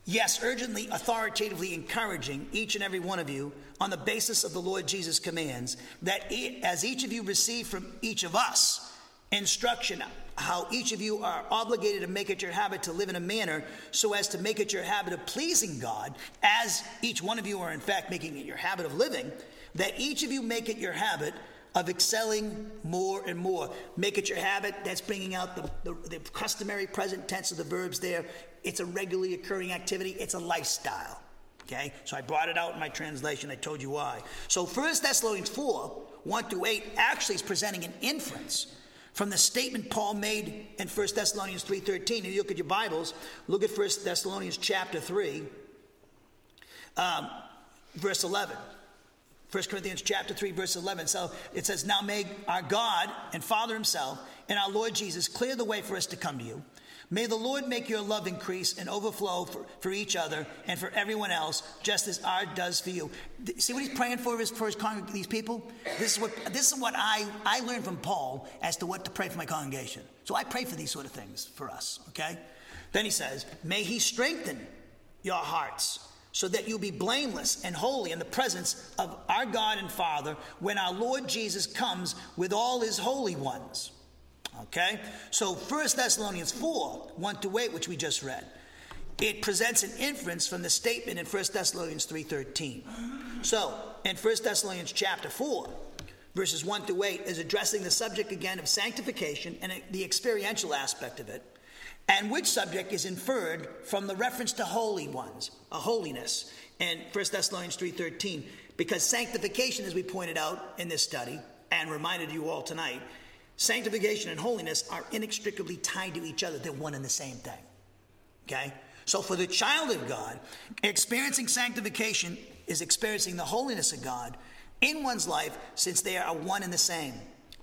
yes, urgently, authoritatively encouraging each and every one of you on the basis of the Lord Jesus' commands, that as each of you receive from each of us instruction how each of you are obligated to make it your habit to live in a manner so as to make it your habit of pleasing God, as each one of you are in fact making it your habit of living, that each of you make it your habit of excelling more and more. Make it your habit. That's bringing out the, the, the, customary present tense of the verbs there. It's a regularly occurring activity, it's a lifestyle. Okay? So I brought it out in my translation. I told you why. So 1 Thessalonians 4 1 through 8 actually is presenting an inference from the statement Paul made in 1 Thessalonians 3.13. If you look at your Bibles, look at 1 Thessalonians chapter 3, um, verse 11. 1 Corinthians chapter 3, verse 11. So it says, Now may our God and Father himself and our Lord Jesus clear the way for us to come to you. May the Lord make your love increase and overflow for, for each other and for everyone else, just as our does for you. See what he's praying for his, for his congregation, these people? This is what, this is what I, I learned from Paul as to what to pray for my congregation. So I pray for these sort of things for us, okay? Then he says, May he strengthen your hearts so that you'll be blameless and holy in the presence of our God and Father when our Lord Jesus comes with all his holy ones. Okay? So 1 Thessalonians 4 1 to 8, which we just read, it presents an inference from the statement in 1 Thessalonians 3:13. So, in 1 Thessalonians chapter 4, verses 1 to 8 is addressing the subject again of sanctification and the experiential aspect of it and which subject is inferred from the reference to holy ones, a holiness in 1 Thessalonians 3:13 because sanctification as we pointed out in this study and reminded you all tonight sanctification and holiness are inextricably tied to each other. They're one and the same thing okay? So for the child of God experiencing sanctification is experiencing the holiness of God in one's life since they are one and the same.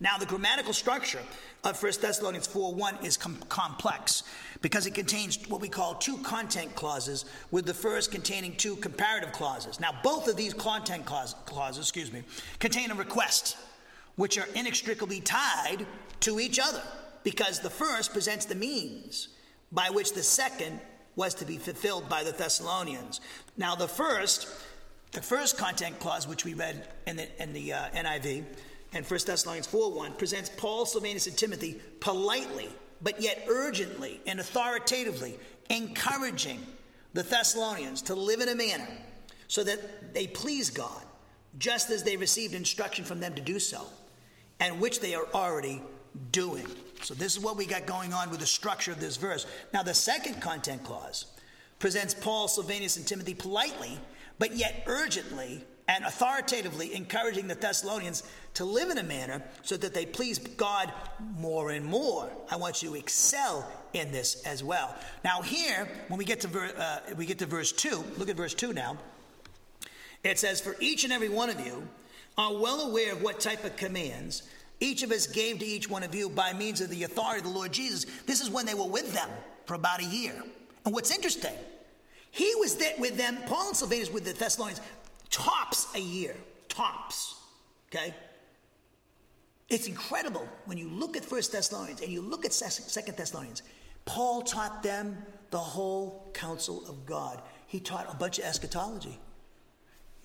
Now, the grammatical structure of 1 Thessalonians 4 1 is com- complex because it contains what we call two content clauses, with the first containing two comparative clauses. Now, both of these content clause, clauses, excuse me, contain a request, which are inextricably tied to each other because the first presents the means by which the second was to be fulfilled by the Thessalonians. Now, the first, the first content clause, which we read in the, in the uh, NIV, and 1 Thessalonians 4 1 presents Paul, Silvanus, and Timothy politely, but yet urgently and authoritatively encouraging the Thessalonians to live in a manner so that they please God, just as they received instruction from them to do so, and which they are already doing. So, this is what we got going on with the structure of this verse. Now, the second content clause presents Paul, Silvanus, and Timothy politely, but yet urgently and authoritatively encouraging the Thessalonians to live in a manner so that they please God more and more. I want you to excel in this as well. Now, here, when we get to, ver- uh, we get to verse 2, look at verse 2 now. It says, For each and every one of you are well aware of what type of commands each of us gave to each one of you by means of the authority of the Lord Jesus. This is when they were with them for about a year. And what's interesting, he was there with them, Paul and Silvanus with the Thessalonians, tops a year. Tops. Okay? It's incredible when you look at First Thessalonians and you look at Second Thessalonians. Paul taught them the whole counsel of God. He taught a bunch of eschatology.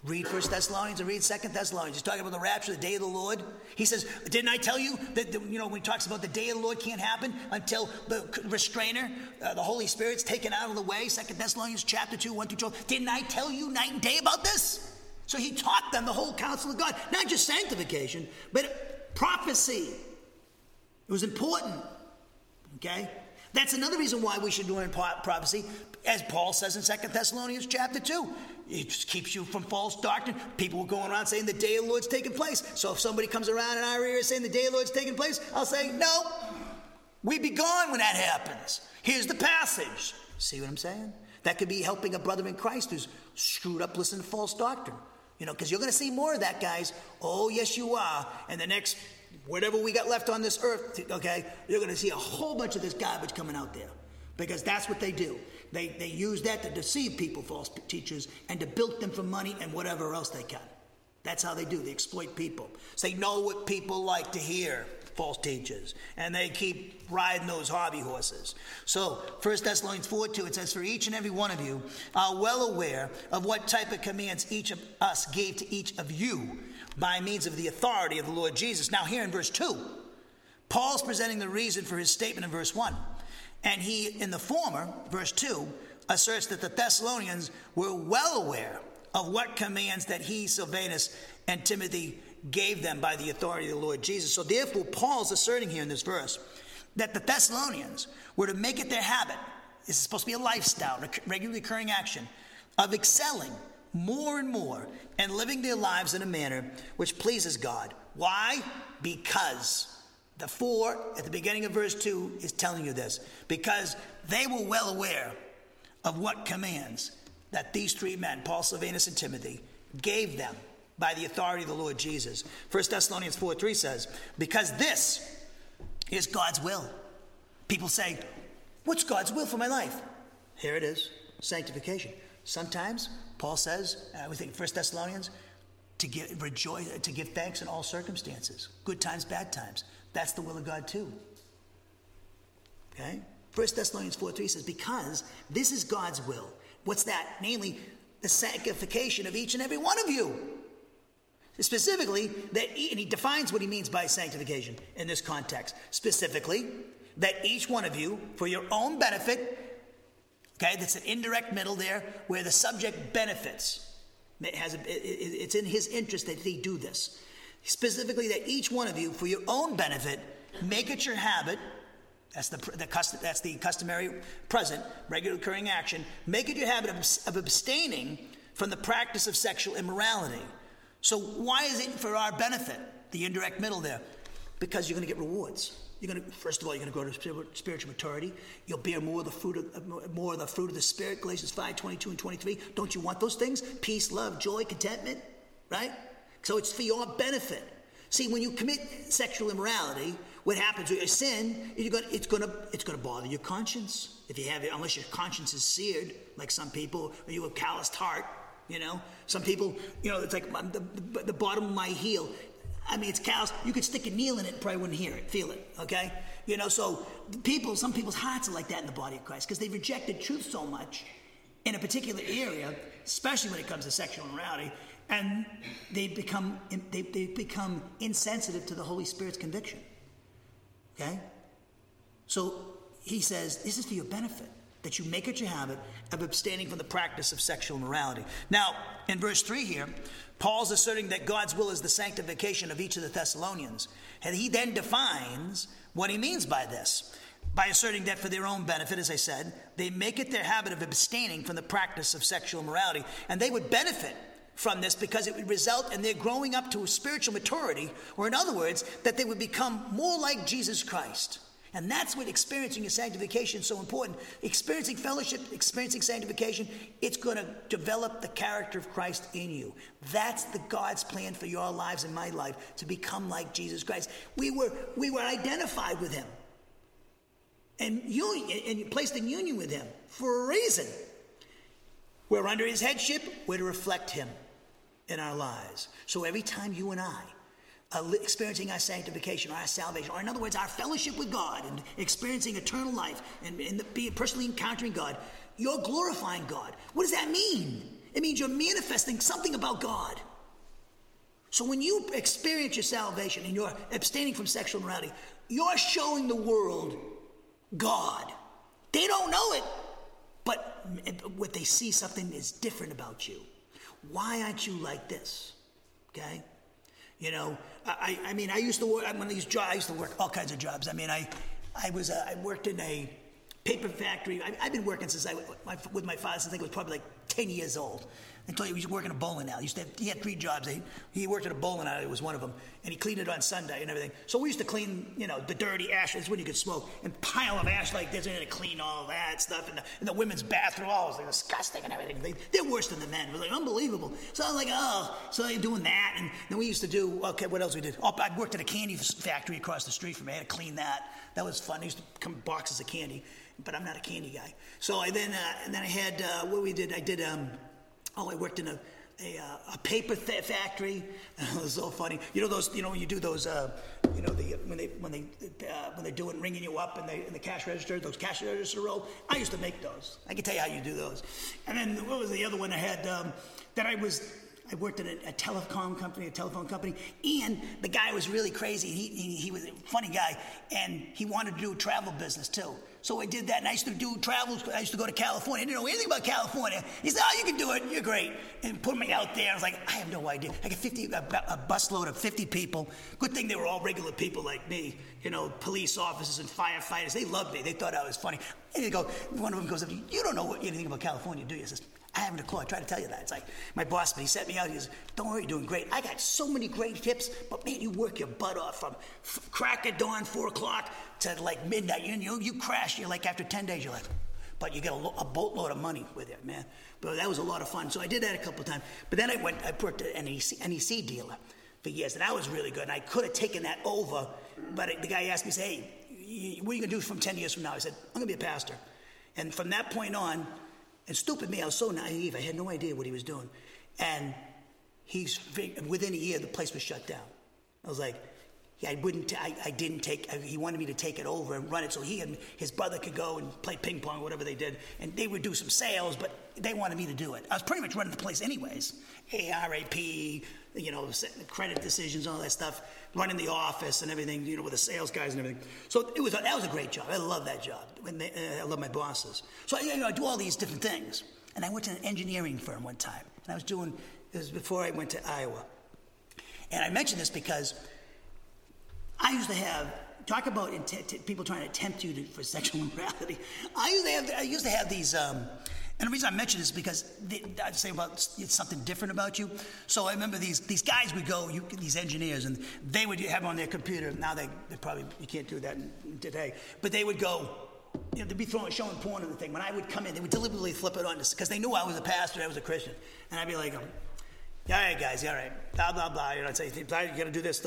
Read First Thessalonians and read Second Thessalonians. He's talking about the rapture, the day of the Lord. He says, "Didn't I tell you that the, you know when he talks about the day of the Lord can't happen until the restrainer, uh, the Holy Spirit's taken out of the way?" Second Thessalonians chapter two, one through twelve. Didn't I tell you night and day about this? So he taught them the whole counsel of God, not just sanctification, but prophecy. It was important. Okay, that's another reason why we should learn prophecy, as Paul says in Second Thessalonians chapter two. It just keeps you from false doctrine. People are going around saying the day of the Lord's taking place. So if somebody comes around in our ear saying the day of the Lord's taking place, I'll say, no, we be gone when that happens. Here's the passage. See what I'm saying? That could be helping a brother in Christ who's screwed up listening to false doctrine. You know, because you're going to see more of that, guys. Oh, yes, you are. And the next, whatever we got left on this earth, okay, you're going to see a whole bunch of this garbage coming out there because that's what they do. They, they use that to deceive people, false teachers, and to bilk them for money and whatever else they can. That's how they do. They exploit people. So they know what people like to hear, false teachers, and they keep riding those hobby horses. So 1 Thessalonians 4 2, it says, For each and every one of you are well aware of what type of commands each of us gave to each of you by means of the authority of the Lord Jesus. Now, here in verse 2, Paul's presenting the reason for his statement in verse 1. And he, in the former, verse 2, asserts that the Thessalonians were well aware of what commands that he, Silvanus, and Timothy gave them by the authority of the Lord Jesus. So therefore, Paul's asserting here in this verse that the Thessalonians were to make it their habit. This is supposed to be a lifestyle, a regularly occurring action of excelling more and more and living their lives in a manner which pleases God. Why? Because the for at the beginning of verse 2 is telling you this because they were well aware of what commands that these three men, Paul, Silvanus, and Timothy, gave them by the authority of the Lord Jesus. 1 Thessalonians 4 3 says, Because this is God's will. People say, What's God's will for my life? Here it is sanctification. Sometimes, Paul says, uh, we think 1 Thessalonians, to give, rejoice, to give thanks in all circumstances, good times, bad times. That's the will of God too. Okay? 1 Thessalonians 4 3 says, Because this is God's will. What's that? Namely, the sanctification of each and every one of you. Specifically, that, and he defines what he means by sanctification in this context. Specifically, that each one of you, for your own benefit, okay, that's an indirect middle there where the subject benefits. It has a, it's in his interest that he do this specifically that each one of you, for your own benefit, make it your habit. That's the, the custom, that's the customary present, regular occurring action. Make it your habit of, of abstaining from the practice of sexual immorality. So, why is it for our benefit? The indirect middle there. Because you're going to get rewards. You're going to, first of all, you're going to grow to spiritual maturity. You'll bear more of the fruit of more of the fruit of the spirit. Galatians 5, 22 and 23. Don't you want those things? Peace, love, joy, contentment, right? So it's for your benefit. See, when you commit sexual immorality, what happens with your sin, gonna, it's going to it's gonna bother your conscience. If you have it, unless your conscience is seared, like some people, or you have a calloused heart, you know. Some people, you know, it's like um, the, the, the bottom of my heel. I mean, it's calloused. You could stick a nail in it, and probably wouldn't hear it, feel it, okay? You know, so people, some people's hearts are like that in the body of Christ because they've rejected truth so much in a particular area, especially when it comes to sexual immorality, and they become they, they become insensitive to the Holy Spirit's conviction. Okay? So he says, This is for your benefit, that you make it your habit of abstaining from the practice of sexual morality. Now, in verse 3 here, Paul's asserting that God's will is the sanctification of each of the Thessalonians. And he then defines what he means by this by asserting that for their own benefit, as I said, they make it their habit of abstaining from the practice of sexual morality, and they would benefit from this because it would result in their growing up to a spiritual maturity, or in other words, that they would become more like Jesus Christ. And that's what experiencing your sanctification is so important. Experiencing fellowship, experiencing sanctification, it's going to develop the character of Christ in you. That's the God's plan for your lives and my life to become like Jesus Christ. We were we were identified with him. And union and placed in union with him for a reason. We're under his headship, we're to reflect him in our lives. So every time you and I uh, experiencing our sanctification or our salvation, or in other words, our fellowship with God and experiencing eternal life and, and personally encountering God, you're glorifying God. What does that mean? It means you're manifesting something about God. So when you experience your salvation and you're abstaining from sexual morality, you're showing the world God. They don't know it, but what they see something is different about you. Why aren't you like this? Okay? You know, I, I mean, I used to work, of these jobs, I used to work all kinds of jobs. I mean, I, I was, uh, I worked in a paper factory. I, have been working since I, my, with my father since I think it was probably like 10 years old. Until he was working a bowling alley. He, used to have, he had three jobs. He, he worked at a bowling alley, it was one of them. And he cleaned it on Sunday and everything. So we used to clean, you know, the dirty ash. That's when you could smoke. And pile of ash like this and to clean all that stuff. And the, and the women's bathroom, it was like disgusting and everything. They, they're worse than the men. It was like unbelievable. So I was like, oh, so they're doing that. And then we used to do, okay, what else we did? Oh, I worked at a candy factory across the street from me. I had to clean that. That was fun. I used to come boxes of candy but I'm not a candy guy. So I then, uh, and then I had, uh, what we did, I did, um, oh, I worked in a, a, uh, a paper th- factory. *laughs* it was so funny. You know those. You know when you do those. Uh, you know the when they when they uh, when they're doing ringing you up in the in the cash register. Those cash register roll. I used to make those. I can tell you how you do those. And then what was the other one I had? Um, that I was. I worked at a, a, telecom company, a telephone company, and the guy was really crazy. He, he, he was a funny guy, and he wanted to do travel business too. So I did that, and I used to do travels. I used to go to California. I didn't know anything about California. He said, "Oh, you can do it. You're great." And put me out there. I was like, "I have no idea." I got 50, a, a busload of 50 people. Good thing they were all regular people like me. You know, police officers and firefighters. They loved me. They thought I was funny. And they go, one of them goes up to "You don't know anything about California, do you?" I says, I haven't a clue. I try to tell you that. It's like my boss, but he set me out. He goes, "Don't worry, you're doing great. I got so many great tips, but man, you work your butt off from f- crack of dawn, four o'clock to like midnight. You you, you crash. You're like after ten days, you're like, but you get a, lo- a boatload of money with it, man. But that was a lot of fun. So I did that a couple of times. But then I went. I worked at an NEC, NEC dealer for years, and that was really good. And I could have taken that over, but the guy asked me, "Say, hey, what are you gonna do from ten years from now?" I said, "I'm gonna be a pastor." And from that point on, and stupid me, I was so naive. I had no idea what he was doing. And he's within a year, the place was shut down. I was like, I wouldn't. I, I didn't take. He wanted me to take it over and run it, so he and his brother could go and play ping pong, or whatever they did, and they would do some sales. But they wanted me to do it. I was pretty much running the place anyways. ARAP, you know, credit decisions, all that stuff, running the office and everything, you know, with the sales guys and everything. So it was that was a great job. I love that job. They, uh, I love my bosses. So I, you know, I do all these different things. And I went to an engineering firm one time, and I was doing. It was before I went to Iowa. And I mention this because I used to have talk about people trying to tempt you to, for *laughs* sexual immorality. I used to have I used to have these um, and the reason I mention this is because they, I'd say about it's something different about you. So I remember these these guys would go, you, these engineers, and they would have on their computer. Now they, they probably you can't do that today, but they would go. You know, they'd be throwing, showing porn on the thing. When I would come in, they would deliberately flip it on us because they knew I was a pastor, I was a Christian, and I'd be like, um, all right, guys, all right, blah, blah, blah. You know, I'd say, you got to do this,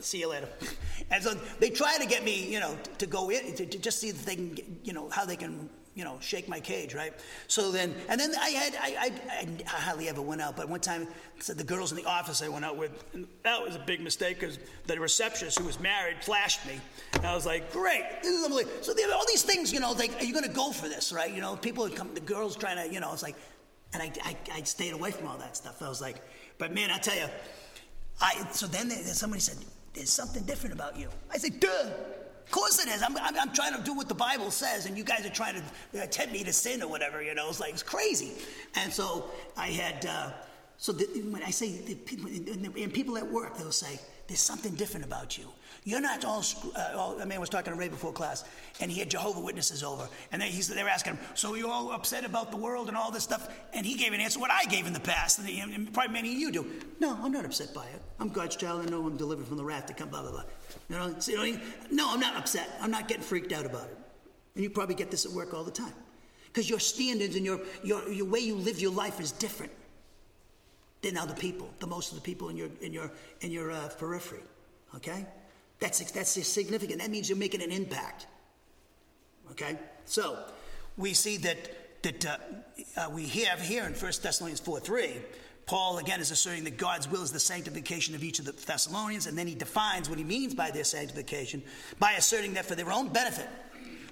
see you later. *laughs* And so they try to get me, you know, to go in, to, to just see if they can, get, you know, how they can you know, shake my cage, right? So then, and then I had, I, I, I hardly ever went out, but one time, said the girls in the office I went out with, that was a big mistake because the receptionist who was married flashed me. And I was like, great, this is unbelievable. So all these things, you know, like, are you going to go for this, right? You know, people come, the girls trying to, you know, it's like, and I, I, I stayed away from all that stuff. I was like, but man, I tell you, I, so then somebody said, there's something different about you. I said, duh. Of course it is. I'm, I'm, I'm, trying to do what the Bible says, and you guys are trying to uh, tempt me to sin or whatever, you know. It's like, it's crazy. And so I had, uh, so the, when I say, the people, and people at work, they'll say, there's something different about you. You're not all, uh, all was talking to Ray before class, and he had Jehovah Witnesses over, and they, he's, they were asking him, so you all upset about the world and all this stuff? And he gave an answer what I gave in the past, and, he, and probably many of you do. No, I'm not upset by it. I'm God's child. I know I'm delivered from the wrath to come, blah, blah, blah. You know, so, you know, no, I'm not upset. I'm not getting freaked out about it. And you probably get this at work all the time. Because your standards and your, your, your way you live your life is different than other people, the most of the people in your, in your, in your uh, periphery. Okay? That's, that's significant. That means you're making an impact. Okay? So, we see that, that uh, uh, we have here in 1 Thessalonians 4 3, Paul again is asserting that God's will is the sanctification of each of the Thessalonians, and then he defines what he means by their sanctification by asserting that for their own benefit,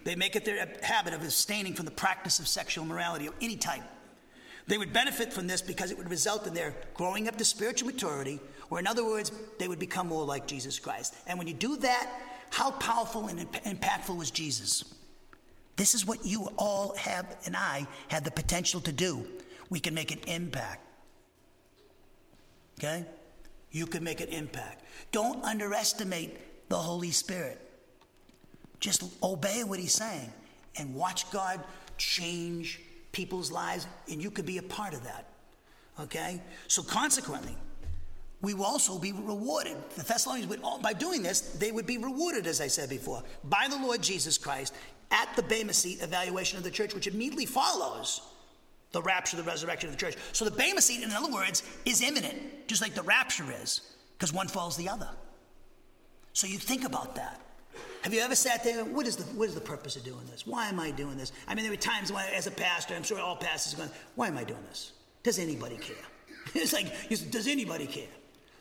they make it their habit of abstaining from the practice of sexual morality of any type. They would benefit from this because it would result in their growing up to spiritual maturity, or in other words, they would become more like Jesus Christ. And when you do that, how powerful and impactful was Jesus? This is what you all have and I have the potential to do. We can make an impact. Okay? You can make an impact. Don't underestimate the Holy Spirit. Just obey what He's saying and watch God change people's lives, and you could be a part of that. Okay? So, consequently, we will also be rewarded. The Thessalonians would, all, by doing this, they would be rewarded, as I said before, by the Lord Jesus Christ at the Bema seat evaluation of the church, which immediately follows the rapture, the resurrection of the church. So the Bema seat, in other words, is imminent, just like the rapture is, because one follows the other. So you think about that. Have you ever sat there? What is the what is the purpose of doing this? Why am I doing this? I mean, there were times when, as a pastor, I'm sure all pastors are going, "Why am I doing this? Does anybody care?" *laughs* it's like, does anybody care?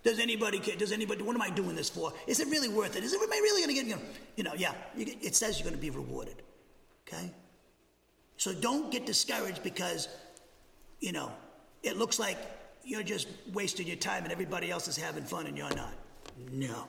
Does anybody care? Does anybody? What am I doing this for? Is it really worth it? Is it? Am I really going to get? You know, yeah. You, it says you're going to be rewarded. Okay. So don't get discouraged because, you know, it looks like you're just wasting your time and everybody else is having fun and you're not. No.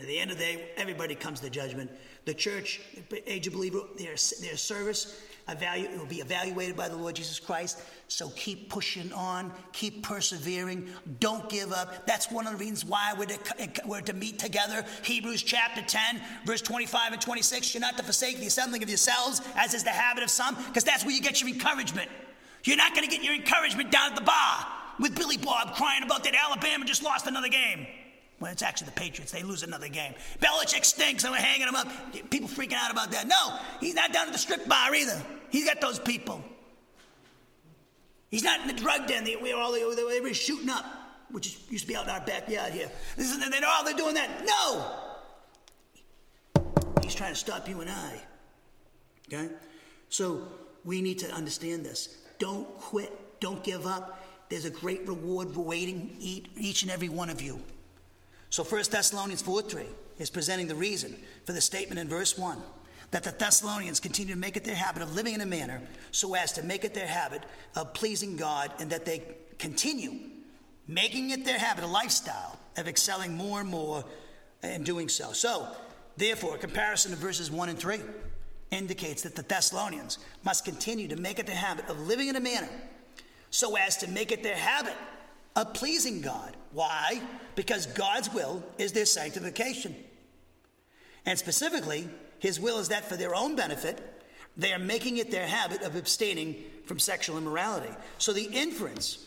At the end of the day, everybody comes to judgment. The church, age of believer, their, their service evalu- it will be evaluated by the Lord Jesus Christ. So keep pushing on, keep persevering, don't give up. That's one of the reasons why we're to, we're to meet together. Hebrews chapter 10, verse 25 and 26. You're not to forsake the assembling of yourselves, as is the habit of some, because that's where you get your encouragement. You're not going to get your encouragement down at the bar with Billy Bob crying about that Alabama just lost another game. Well, it's actually the Patriots. They lose another game. Belichick stinks, and we're hanging him up. People freaking out about that. No, he's not down at the strip bar either. He's got those people. He's not in the drug den where all the, they were shooting up, which used to be out in our backyard here. This is, they're all they're doing that. No. He's trying to stop you and I. Okay? So we need to understand this. Don't quit. Don't give up. There's a great reward waiting each and every one of you. So 1 Thessalonians 4 3 is presenting the reason for the statement in verse 1 that the Thessalonians continue to make it their habit of living in a manner so as to make it their habit of pleasing God and that they continue making it their habit, a lifestyle of excelling more and more in doing so. So, therefore, a comparison of verses 1 and 3 indicates that the Thessalonians must continue to make it their habit of living in a manner so as to make it their habit of pleasing God. Why? Because God's will is their sanctification. And specifically, His will is that for their own benefit, they are making it their habit of abstaining from sexual immorality. So the inference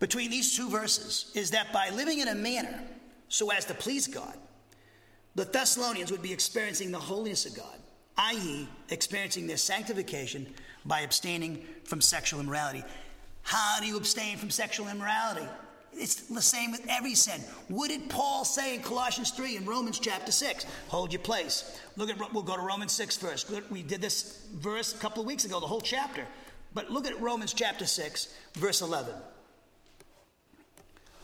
between these two verses is that by living in a manner so as to please God, the Thessalonians would be experiencing the holiness of God, i.e., experiencing their sanctification by abstaining from sexual immorality. How do you abstain from sexual immorality? It's the same with every sin. What did Paul say in Colossians 3 and Romans chapter 6? Hold your place. Look at we'll go to Romans 6 first. We did this verse a couple of weeks ago, the whole chapter. But look at Romans chapter 6, verse 11.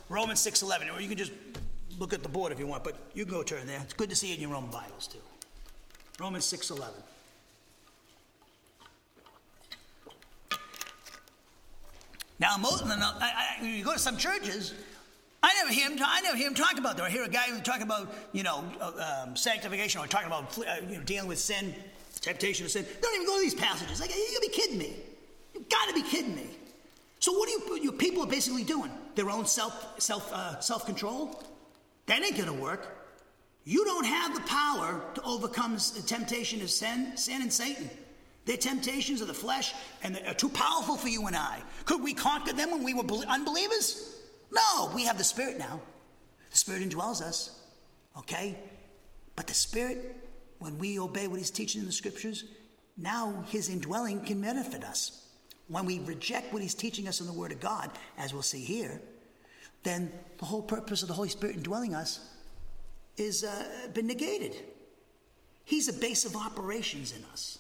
Romans 6 11. Or you can just look at the board if you want, but you can go turn there. It's good to see it in your own Bibles too. Romans 6 11. Now, most, I, I, you go to some churches, I never hear him. I never hear him talk about that. I hear a guy who talk about you know uh, um, sanctification or talking about uh, you know, dealing with sin, temptation of sin. Don't even go to these passages. Like you gotta be kidding me. You gotta be kidding me. So what do you, you people are basically doing? Their own self self uh, self control. That ain't to work. You don't have the power to overcome the temptation of sin, sin and Satan. Their temptations of the flesh and are too powerful for you and I. Could we conquer them when we were unbelievers? No, we have the Spirit now. The Spirit indwells us, okay? But the Spirit, when we obey what He's teaching in the Scriptures, now His indwelling can benefit us. When we reject what He's teaching us in the Word of God, as we'll see here, then the whole purpose of the Holy Spirit indwelling us is uh, been negated. He's a base of operations in us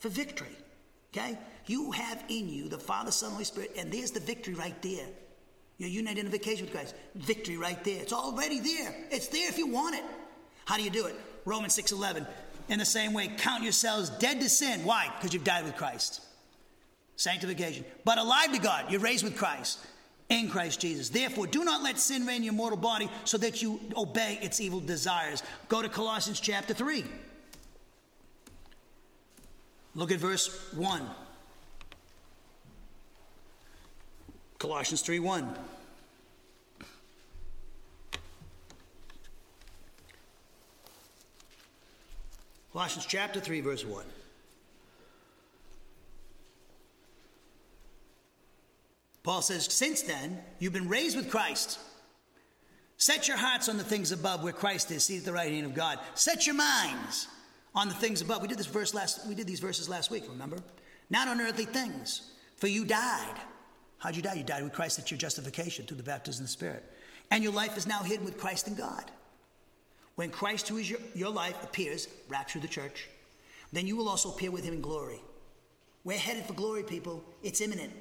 for victory. Okay? You have in you the Father, Son, Holy Spirit, and there's the victory right there. Your union identification with Christ. Victory right there. It's already there. It's there if you want it. How do you do it? Romans 6:11. In the same way, count yourselves dead to sin. Why? Because you've died with Christ. Sanctification. But alive to God. You're raised with Christ in Christ Jesus. Therefore, do not let sin reign in your mortal body so that you obey its evil desires. Go to Colossians chapter 3. Look at verse 1. Colossians 3 1. Colossians chapter 3, verse 1. Paul says, Since then, you've been raised with Christ. Set your hearts on the things above where Christ is, seated at the right hand of God. Set your minds on the things above. We did this verse last we did these verses last week, remember? Not on earthly things. For you died. How'd you die? You died with Christ at your justification through the baptism of the Spirit. And your life is now hidden with Christ in God. When Christ, who is your, your life, appears, rapture the church, then you will also appear with him in glory. We're headed for glory, people. It's imminent.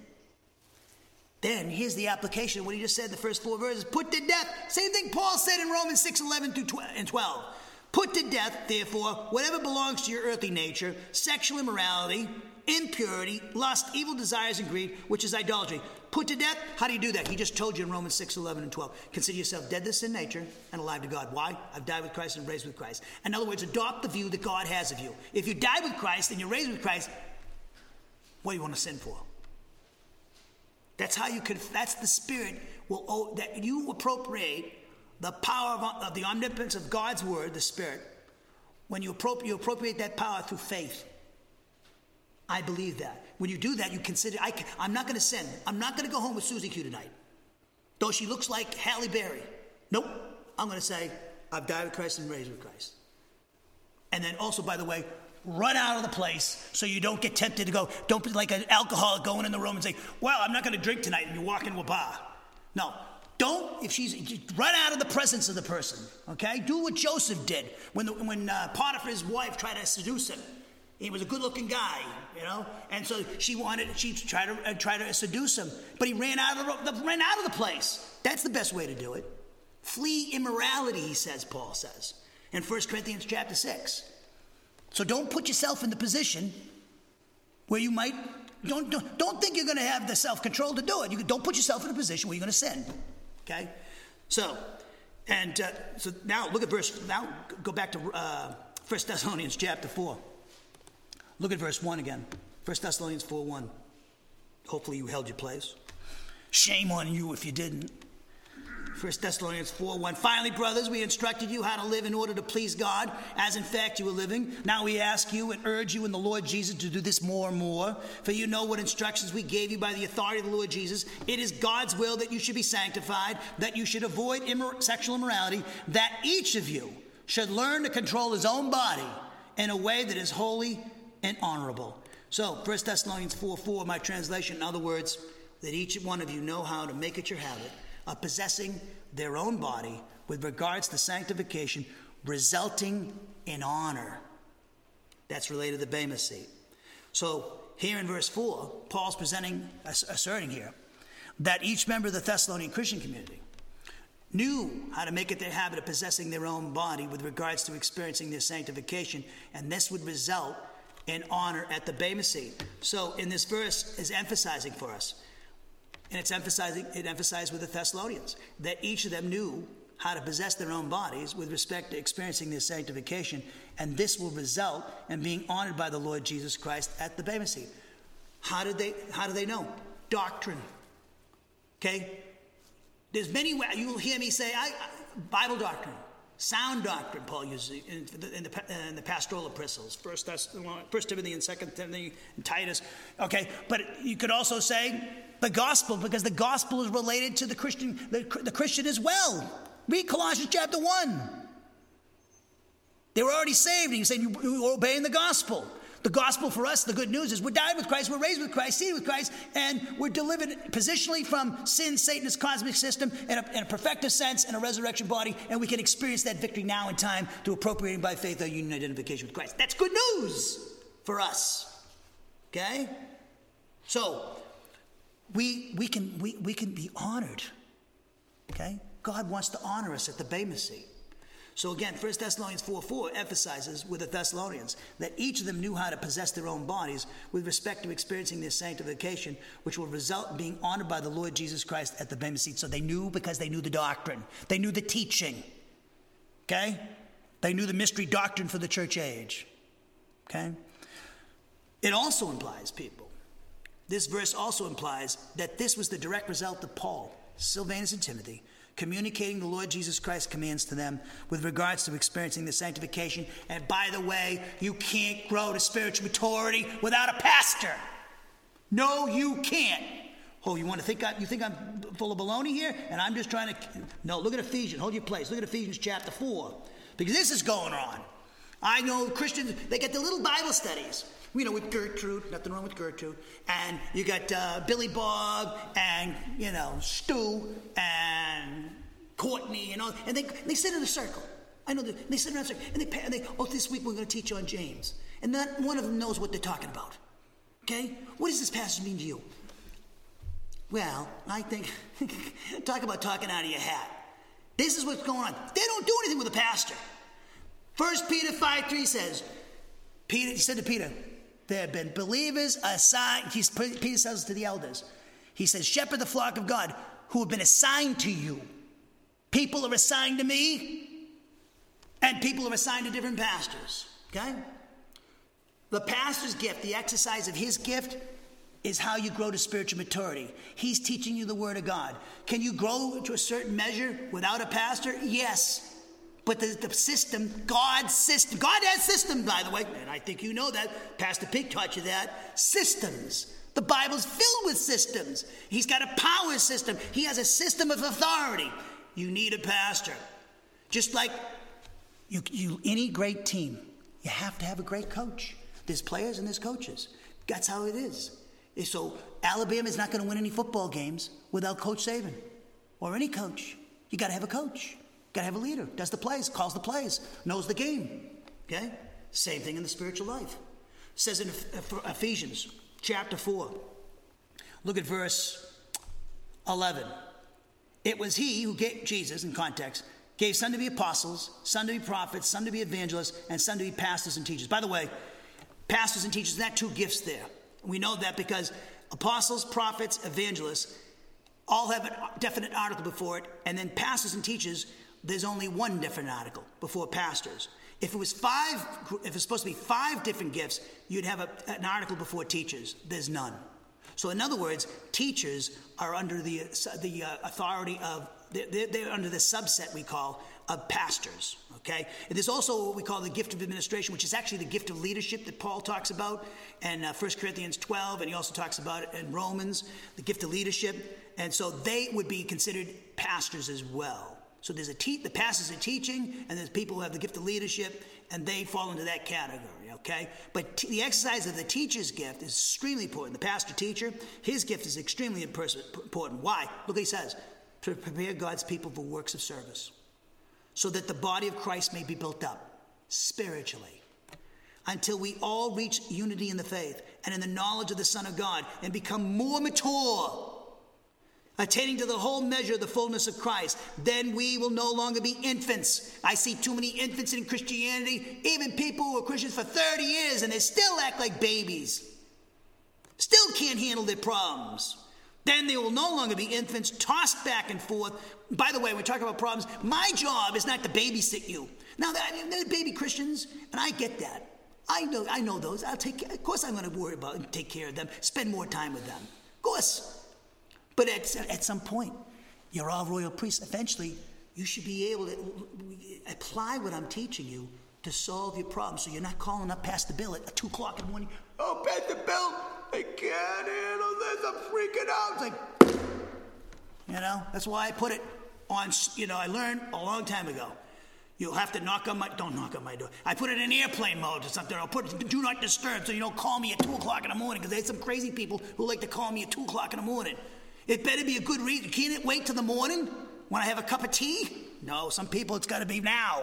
Then here's the application of what he just said, the first four verses. Put to death. Same thing Paul said in Romans 6 11 through 12 and 12. Put to death, therefore, whatever belongs to your earthly nature sexual immorality, impurity, lust, evil desires, and greed, which is idolatry. Put to death, how do you do that? He just told you in Romans 6 11 and 12. Consider yourself dead to sin nature and alive to God. Why? I've died with Christ and raised with Christ. In other words, adopt the view that God has of you. If you die with Christ and you're raised with Christ, what do you want to sin for? That's how you can, that's the spirit will, that you appropriate the power of, of, the omnipotence of God's word, the Spirit, when you appropriate, you appropriate that power through faith. I believe that. When you do that, you consider, I can, I'm not going to sin. I'm not going to go home with Susie Q tonight. Though she looks like Halle Berry. Nope. I'm going to say, I've died with Christ and raised with Christ. And then also, by the way, run out of the place so you don't get tempted to go, don't be like an alcoholic going in the room and say, well, I'm not going to drink tonight, and you walk into a bar. No, don't, if she's, run out of the presence of the person, okay? Do what Joseph did when, the, when uh, Potiphar's wife tried to seduce him. He was a good looking guy, you know? And so she wanted, she tried to, uh, try to seduce him, but he ran out, of the, ran out of the place. That's the best way to do it. Flee immorality, he says, Paul says, in 1 Corinthians chapter 6. So don't put yourself in the position where you might, don't, don't, don't think you're going to have the self control to do it. You, don't put yourself in a position where you're going to sin. Okay? So, and uh, so now look at verse, now go back to uh, 1 Thessalonians chapter 4. Look at verse 1 again. 1 Thessalonians 4 1. Hopefully you held your place. Shame on you if you didn't. 1 Thessalonians 4 1. Finally, brothers, we instructed you how to live in order to please God, as in fact you were living. Now we ask you and urge you in the Lord Jesus to do this more and more. For you know what instructions we gave you by the authority of the Lord Jesus. It is God's will that you should be sanctified, that you should avoid immor- sexual immorality, that each of you should learn to control his own body in a way that is holy and honorable. So, 1 Thessalonians 4 4, my translation, in other words, that each one of you know how to make it your habit of possessing their own body with regards to sanctification, resulting in honor. That's related to the Bema seat. So here in verse 4, Paul's presenting, asserting here, that each member of the Thessalonian Christian community knew how to make it their habit of possessing their own body with regards to experiencing their sanctification, and this would result in honor at the Bema seat. So in this verse is emphasizing for us and it's emphasizing, it emphasized with the Thessalonians that each of them knew how to possess their own bodies with respect to experiencing their sanctification, and this will result in being honored by the Lord Jesus Christ at the Bema seat. How did they, how do they know? Doctrine. Okay? There's many ways, you'll hear me say, I, Bible doctrine, sound doctrine, Paul uses in the, in the, in the pastoral epistles, First, First Timothy and Second Timothy and Titus. Okay, but you could also say the gospel because the gospel is related to the Christian, the, the Christian as well. Read Colossians chapter one. They were already saved, and he's saying you, are obeying the gospel. The gospel for us, the good news is we're died with Christ, we're raised with Christ, seated with Christ, and we're delivered positionally from sin, Satan's cosmic system, in a, in a perfective sense, in a resurrection body, and we can experience that victory now in time through appropriating by faith our union identification with Christ. That's good news for us. Okay? So, we, we, can, we, we can be honored. Okay? God wants to honor us at the Bema seat. So again, 1 Thessalonians 4 4 emphasizes with the Thessalonians that each of them knew how to possess their own bodies with respect to experiencing their sanctification, which will result in being honored by the Lord Jesus Christ at the Bema seat. So they knew because they knew the doctrine, they knew the teaching. Okay? They knew the mystery doctrine for the church age. Okay? It also implies, people, this verse also implies that this was the direct result of Paul, Silvanus, and Timothy communicating the Lord Jesus Christ's commands to them with regards to experiencing the sanctification. And by the way, you can't grow to spiritual maturity without a pastor. No, you can't. Oh, you want to think I, you think I'm full of baloney here? And I'm just trying to. No, look at Ephesians. Hold your place. Look at Ephesians chapter 4. Because this is going on. I know Christians, they get the little Bible studies you know, with Gertrude, nothing wrong with Gertrude, and you got uh, Billy Bob and, you know, Stu and Courtney and all, and they, they sit in a circle. I know they sit in a circle, and they, and they, oh, this week we're going to teach on James. And not one of them knows what they're talking about. Okay? What does this passage mean to you? Well, I think, *laughs* talk about talking out of your hat. This is what's going on. They don't do anything with the pastor. First Peter 5 3 says, Peter, he said to Peter, there have been believers assigned, he's, Peter says to the elders, he says, shepherd the flock of God who have been assigned to you. People are assigned to me, and people are assigned to different pastors. Okay? The pastor's gift, the exercise of his gift, is how you grow to spiritual maturity. He's teaching you the Word of God. Can you grow to a certain measure without a pastor? Yes. But the, the system, God's system, God has systems, by the way, and I think you know that. Pastor Pig taught you that. Systems. The Bible's filled with systems. He's got a power system, He has a system of authority. You need a pastor. Just like you, you, any great team, you have to have a great coach. There's players and there's coaches. That's how it is. So Alabama is not going to win any football games without Coach Saban or any coach. You got to have a coach. Got to have a leader. Does the plays, calls the plays, knows the game. Okay? Same thing in the spiritual life. It says in Ephesians chapter 4. Look at verse 11. It was he who gave Jesus, in context, gave some to be apostles, some to be prophets, some to be evangelists, and some to be pastors and teachers. By the way, pastors and teachers, that two gifts there. We know that because apostles, prophets, evangelists all have a definite article before it, and then pastors and teachers there's only one definite article before pastors. If it was five, if it's supposed to be five different gifts, you'd have a, an article before teachers. There's none. So, in other words, teachers are under the, the uh, authority of, they're, they're under the subset we call of pastors. Okay? And there's also what we call the gift of administration, which is actually the gift of leadership that Paul talks about in uh, 1 Corinthians 12, and he also talks about it in Romans, the gift of leadership. And so they would be considered pastors as well. So there's a te- the pastors are teaching, and there's people who have the gift of leadership, and they fall into that category, okay? But t- the exercise of the teacher's gift is extremely important. The pastor teacher, his gift is extremely important. Why? Look what he says to prepare God's people for works of service, so that the body of Christ may be built up spiritually until we all reach unity in the faith and in the knowledge of the Son of God and become more mature attaining to the whole measure of the fullness of Christ, then we will no longer be infants. I see too many infants in Christianity, even people who are Christians for 30 years and they still act like babies, still can't handle their problems. Then they will no longer be infants tossed back and forth. By the way, when we talk about problems, my job is not to babysit you. Now, they're baby Christians, and I get that. I know, I know those. I'll take. Of course, I'm going to worry about and take care of them. Spend more time with them. Of course. But at, at some point, you're all royal priests. Eventually, you should be able to apply what I'm teaching you to solve your problem so you're not calling up Pastor Bill at 2 o'clock in the morning. Oh, Pastor Bill, I can't handle this. I'm freaking out. It's like, you know, that's why I put it on, you know, I learned a long time ago. You'll have to knock on my, don't knock on my door. I put it in airplane mode or something. I'll put it, do not disturb so you don't call me at 2 o'clock in the morning because there's some crazy people who like to call me at 2 o'clock in the morning. It better be a good reason. Can't it wait till the morning when I have a cup of tea? No, some people it's got to be now.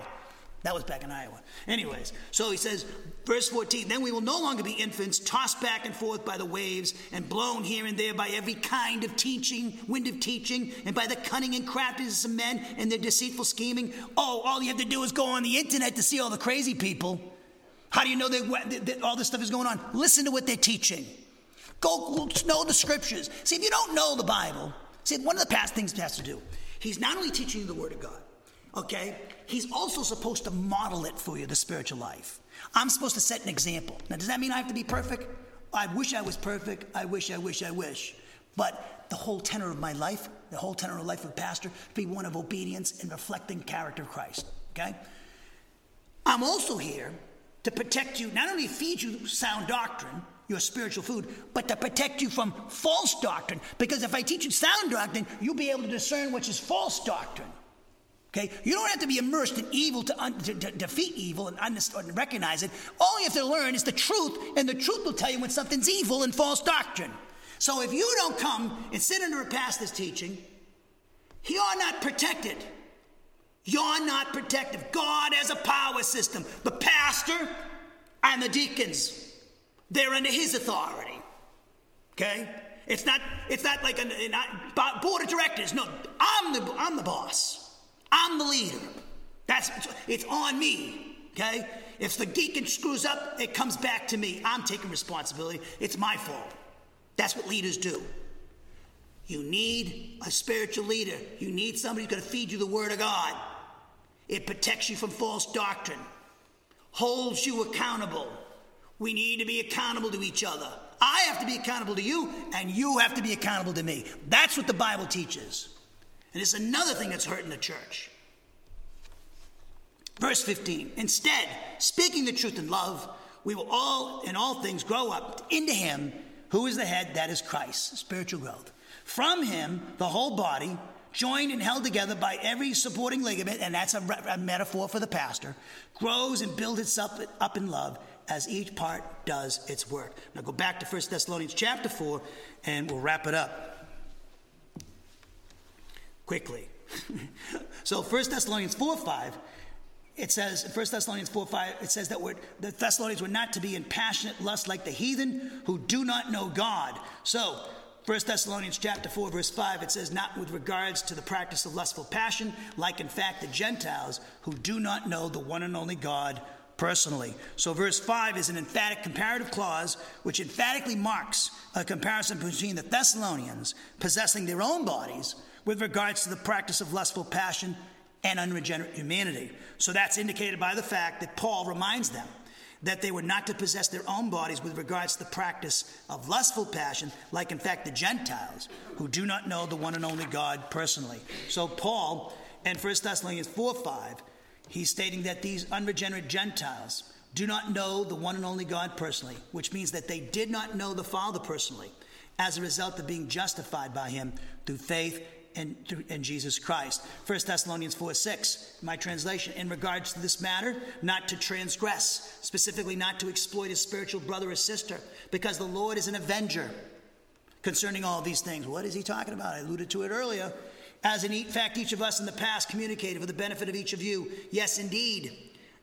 That was back in Iowa. Anyways, so he says, verse 14, then we will no longer be infants, tossed back and forth by the waves and blown here and there by every kind of teaching, wind of teaching, and by the cunning and craftiness of men and their deceitful scheming. Oh, all you have to do is go on the internet to see all the crazy people. How do you know that all this stuff is going on? Listen to what they're teaching. Go know the scriptures. See, if you don't know the Bible, see, one of the past things has to do, he's not only teaching you the Word of God, okay? He's also supposed to model it for you, the spiritual life. I'm supposed to set an example. Now, does that mean I have to be perfect? I wish I was perfect. I wish, I wish, I wish. But the whole tenor of my life, the whole tenor of life of a pastor, be one of obedience and reflecting character of Christ. Okay? I'm also here to protect you, not only feed you sound doctrine, your spiritual food, but to protect you from false doctrine. Because if I teach you sound doctrine, you'll be able to discern which is false doctrine. Okay? You don't have to be immersed in evil to, un- to, to defeat evil and, understand, and recognize it. All you have to learn is the truth, and the truth will tell you when something's evil and false doctrine. So if you don't come and sit under a pastor's teaching, you're not protected. You're not protected. God has a power system. The pastor and the deacons, they're under his authority. Okay? It's not, it's not like a, board of directors. No, I'm the, I'm the boss. I'm the leader. That's it's on me. Okay? If the deacon screws up, it comes back to me. I'm taking responsibility. It's my fault. That's what leaders do. You need a spiritual leader. You need somebody who's going to feed you the word of God. It protects you from false doctrine, holds you accountable. We need to be accountable to each other. I have to be accountable to you, and you have to be accountable to me. That's what the Bible teaches. And it's another thing that's hurting the church. Verse 15 Instead, speaking the truth in love, we will all, in all things, grow up into Him who is the head, that is Christ, spiritual growth. From Him, the whole body, joined and held together by every supporting ligament, and that's a, a metaphor for the pastor, grows and builds itself up in love as each part does its work. Now go back to 1 Thessalonians chapter 4, and we'll wrap it up quickly. *laughs* so 1 Thessalonians 4 5, it says, 1 Thessalonians 4 5, it says that the Thessalonians were not to be in passionate lust like the heathen who do not know God. So, 1 Thessalonians chapter 4, verse 5, it says, Not with regards to the practice of lustful passion, like in fact the Gentiles who do not know the one and only God personally. So, verse 5 is an emphatic comparative clause which emphatically marks a comparison between the Thessalonians possessing their own bodies with regards to the practice of lustful passion and unregenerate humanity. So that's indicated by the fact that Paul reminds them that they were not to possess their own bodies with regards to the practice of lustful passion, like in fact the Gentiles, who do not know the one and only God personally. So Paul, and 1 Thessalonians 4 5, he's stating that these unregenerate Gentiles do not know the one and only God personally, which means that they did not know the Father personally as a result of being justified by him through faith in, in Jesus Christ. 1 Thessalonians 4 6, my translation, in regards to this matter, not to transgress, specifically not to exploit a spiritual brother or sister, because the Lord is an avenger concerning all these things. What is he talking about? I alluded to it earlier. As in fact, each of us in the past communicated for the benefit of each of you. Yes, indeed.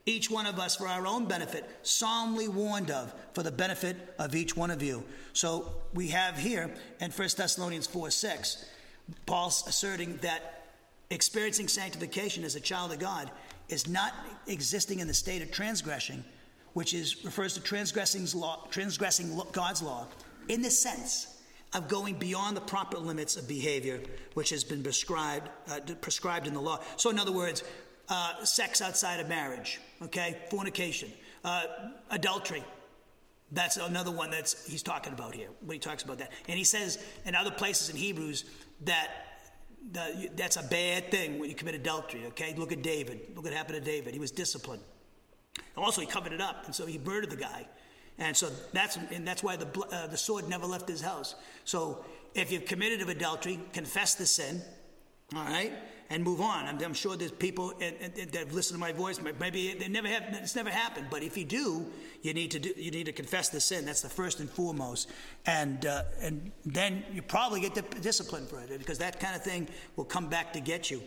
Each one of us for our own benefit, solemnly warned of for the benefit of each one of you. So we have here in 1 Thessalonians 4 6 Paul's asserting that experiencing sanctification as a child of God is not existing in the state of transgression, which is refers to transgressing law, transgressing God's law, in the sense of going beyond the proper limits of behavior which has been prescribed uh, prescribed in the law. So, in other words, uh, sex outside of marriage, okay, fornication, uh, adultery. That's another one that's he's talking about here when he talks about that. And he says in other places in Hebrews that the, that's a bad thing when you commit adultery, okay? Look at David. Look what happened to David. He was disciplined. Also, he covered it up, and so he murdered the guy. And so that's, and that's why the, uh, the sword never left his house. So if you've committed of adultery, confess the sin, all right, and move on. I'm, I'm sure there's people that have listened to my voice. Maybe they never have. It's never happened. But if you do, you need to do. You need to confess the sin. That's the first and foremost. And uh, and then you probably get the discipline for it because that kind of thing will come back to get you.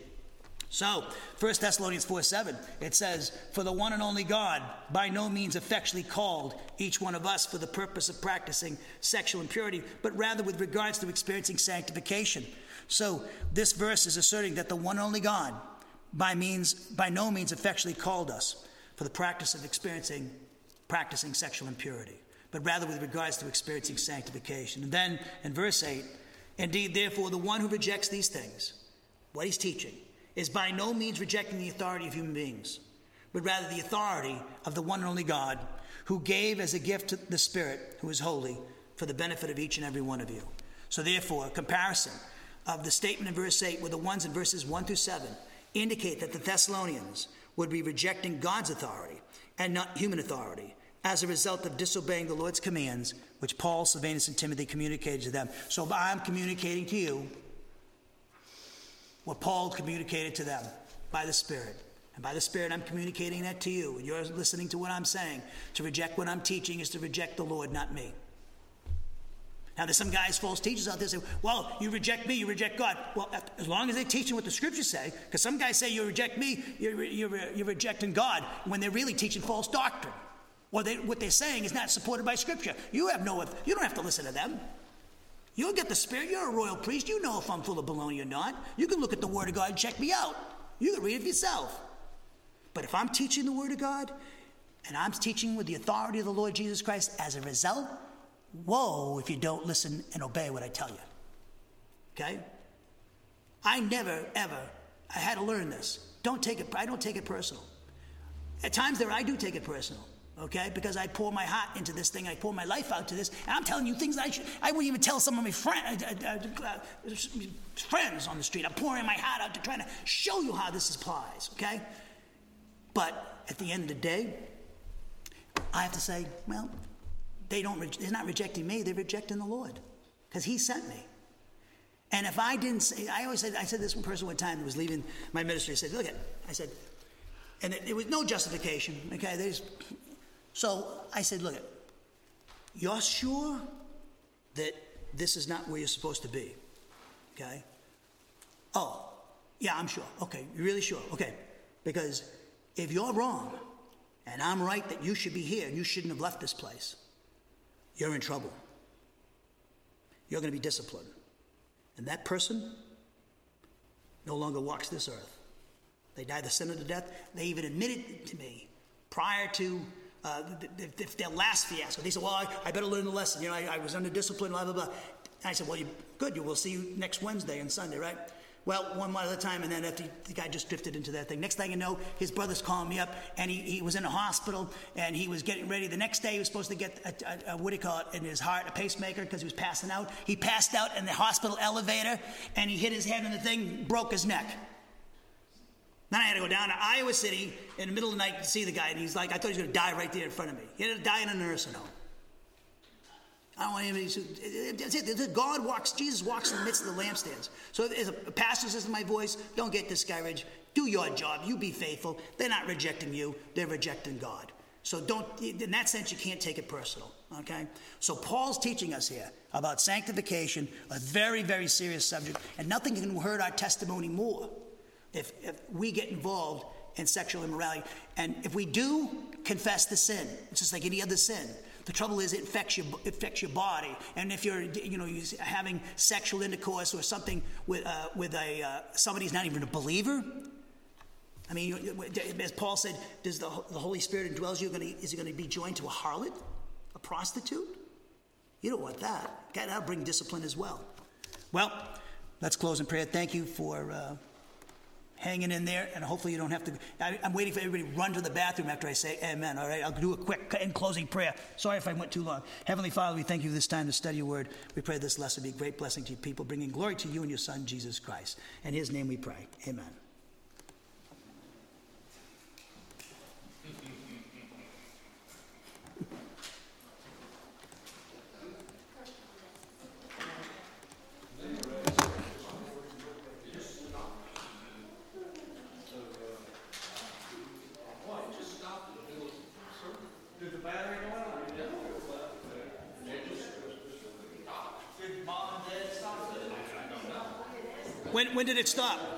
So, 1 Thessalonians 4 7, it says, For the one and only God, by no means effectually called each one of us for the purpose of practicing sexual impurity, but rather with regards to experiencing sanctification. So, this verse is asserting that the one and only God, by, means, by no means effectually called us for the practice of experiencing practicing sexual impurity, but rather with regards to experiencing sanctification. And then in verse 8, indeed, therefore, the one who rejects these things, what he's teaching, is by no means rejecting the authority of human beings, but rather the authority of the one and only God who gave as a gift the Spirit, who is holy, for the benefit of each and every one of you. So, therefore, comparison of the statement in verse 8 with the ones in verses 1 through 7 indicate that the Thessalonians would be rejecting God's authority and not human authority as a result of disobeying the Lord's commands, which Paul, Silvanus, and Timothy communicated to them. So I'm communicating to you what Paul communicated to them by the Spirit. And by the Spirit, I'm communicating that to you. And you're listening to what I'm saying. To reject what I'm teaching is to reject the Lord, not me. Now, there's some guys, false teachers out there say, well, you reject me, you reject God. Well, as long as they're teaching what the scriptures say, because some guys say you reject me, you're, you're, you're rejecting God, when they're really teaching false doctrine. Or they, what they're saying is not supported by scripture. You have no, you don't have to listen to them. You'll get the Spirit. You're a royal priest. You know if I'm full of baloney or not. You can look at the Word of God and check me out. You can read it for yourself. But if I'm teaching the Word of God and I'm teaching with the authority of the Lord Jesus Christ as a result, whoa, if you don't listen and obey what I tell you. Okay? I never, ever, I had to learn this. Don't take it, I don't take it personal. At times there, I do take it personal okay? Because I pour my heart into this thing, I pour my life out to this, and I'm telling you things I should, I wouldn't even tell some of my friend, uh, uh, uh, friends on the street. I'm pouring my heart out to try to show you how this applies, okay? But at the end of the day, I have to say, well, they don't, they're not rejecting me, they're rejecting the Lord, because He sent me. And if I didn't say, I always said, I said this one person one time that was leaving my ministry, I said, look at, I said, and it, it was no justification, okay? There's, so I said, Look, you're sure that this is not where you're supposed to be? Okay? Oh, yeah, I'm sure. Okay, you're really sure? Okay. Because if you're wrong and I'm right that you should be here and you shouldn't have left this place, you're in trouble. You're going to be disciplined. And that person no longer walks this earth. They died the sin of the death. They even admitted to me prior to uh, their last fiasco. They said, well, I, I, better learn the lesson. You know, I, I was under discipline, blah, blah, blah. And I said, well, you, good, you will see you next Wednesday and Sunday, right? Well, one more a time, and then after the guy just drifted into that thing. Next thing you know, his brother's calling me up, and he, he was in a hospital, and he was getting ready. The next day, he was supposed to get a, a, a what do you call it, in his heart, a pacemaker, because he was passing out. He passed out in the hospital elevator, and he hit his head on the thing, broke his neck. Then I had to go down to Iowa City in the middle of the night to see the guy, and he's like, I thought he was going to die right there in front of me. He had to die in a nursing home. I don't want anybody to. That's it. God walks, Jesus walks in the midst of the lampstands. So as a pastor says to my voice, don't get discouraged. Do your job. You be faithful. They're not rejecting you, they're rejecting God. So don't, in that sense, you can't take it personal. Okay? So Paul's teaching us here about sanctification, a very, very serious subject, and nothing can hurt our testimony more if, if we get involved in sexual immorality. And if we do confess the sin, it's just like any other sin. The trouble is, it affects your, affects your body. And if you're, you know, having sexual intercourse or something with, uh, with a, uh, somebody who's not even a believer, I mean, as Paul said, does the, the Holy Spirit indwells you? Gonna, is he going to be joined to a harlot, a prostitute? You don't want that. That'll bring discipline as well. Well, let's close in prayer. Thank you for. Uh, hanging in there, and hopefully you don't have to. I, I'm waiting for everybody to run to the bathroom after I say amen, all right? I'll do a quick in closing prayer. Sorry if I went too long. Heavenly Father, we thank you for this time to study your word. We pray this lesson be a great blessing to your people, bringing glory to you and your Son, Jesus Christ. In his name we pray. Amen. When, when did it stop?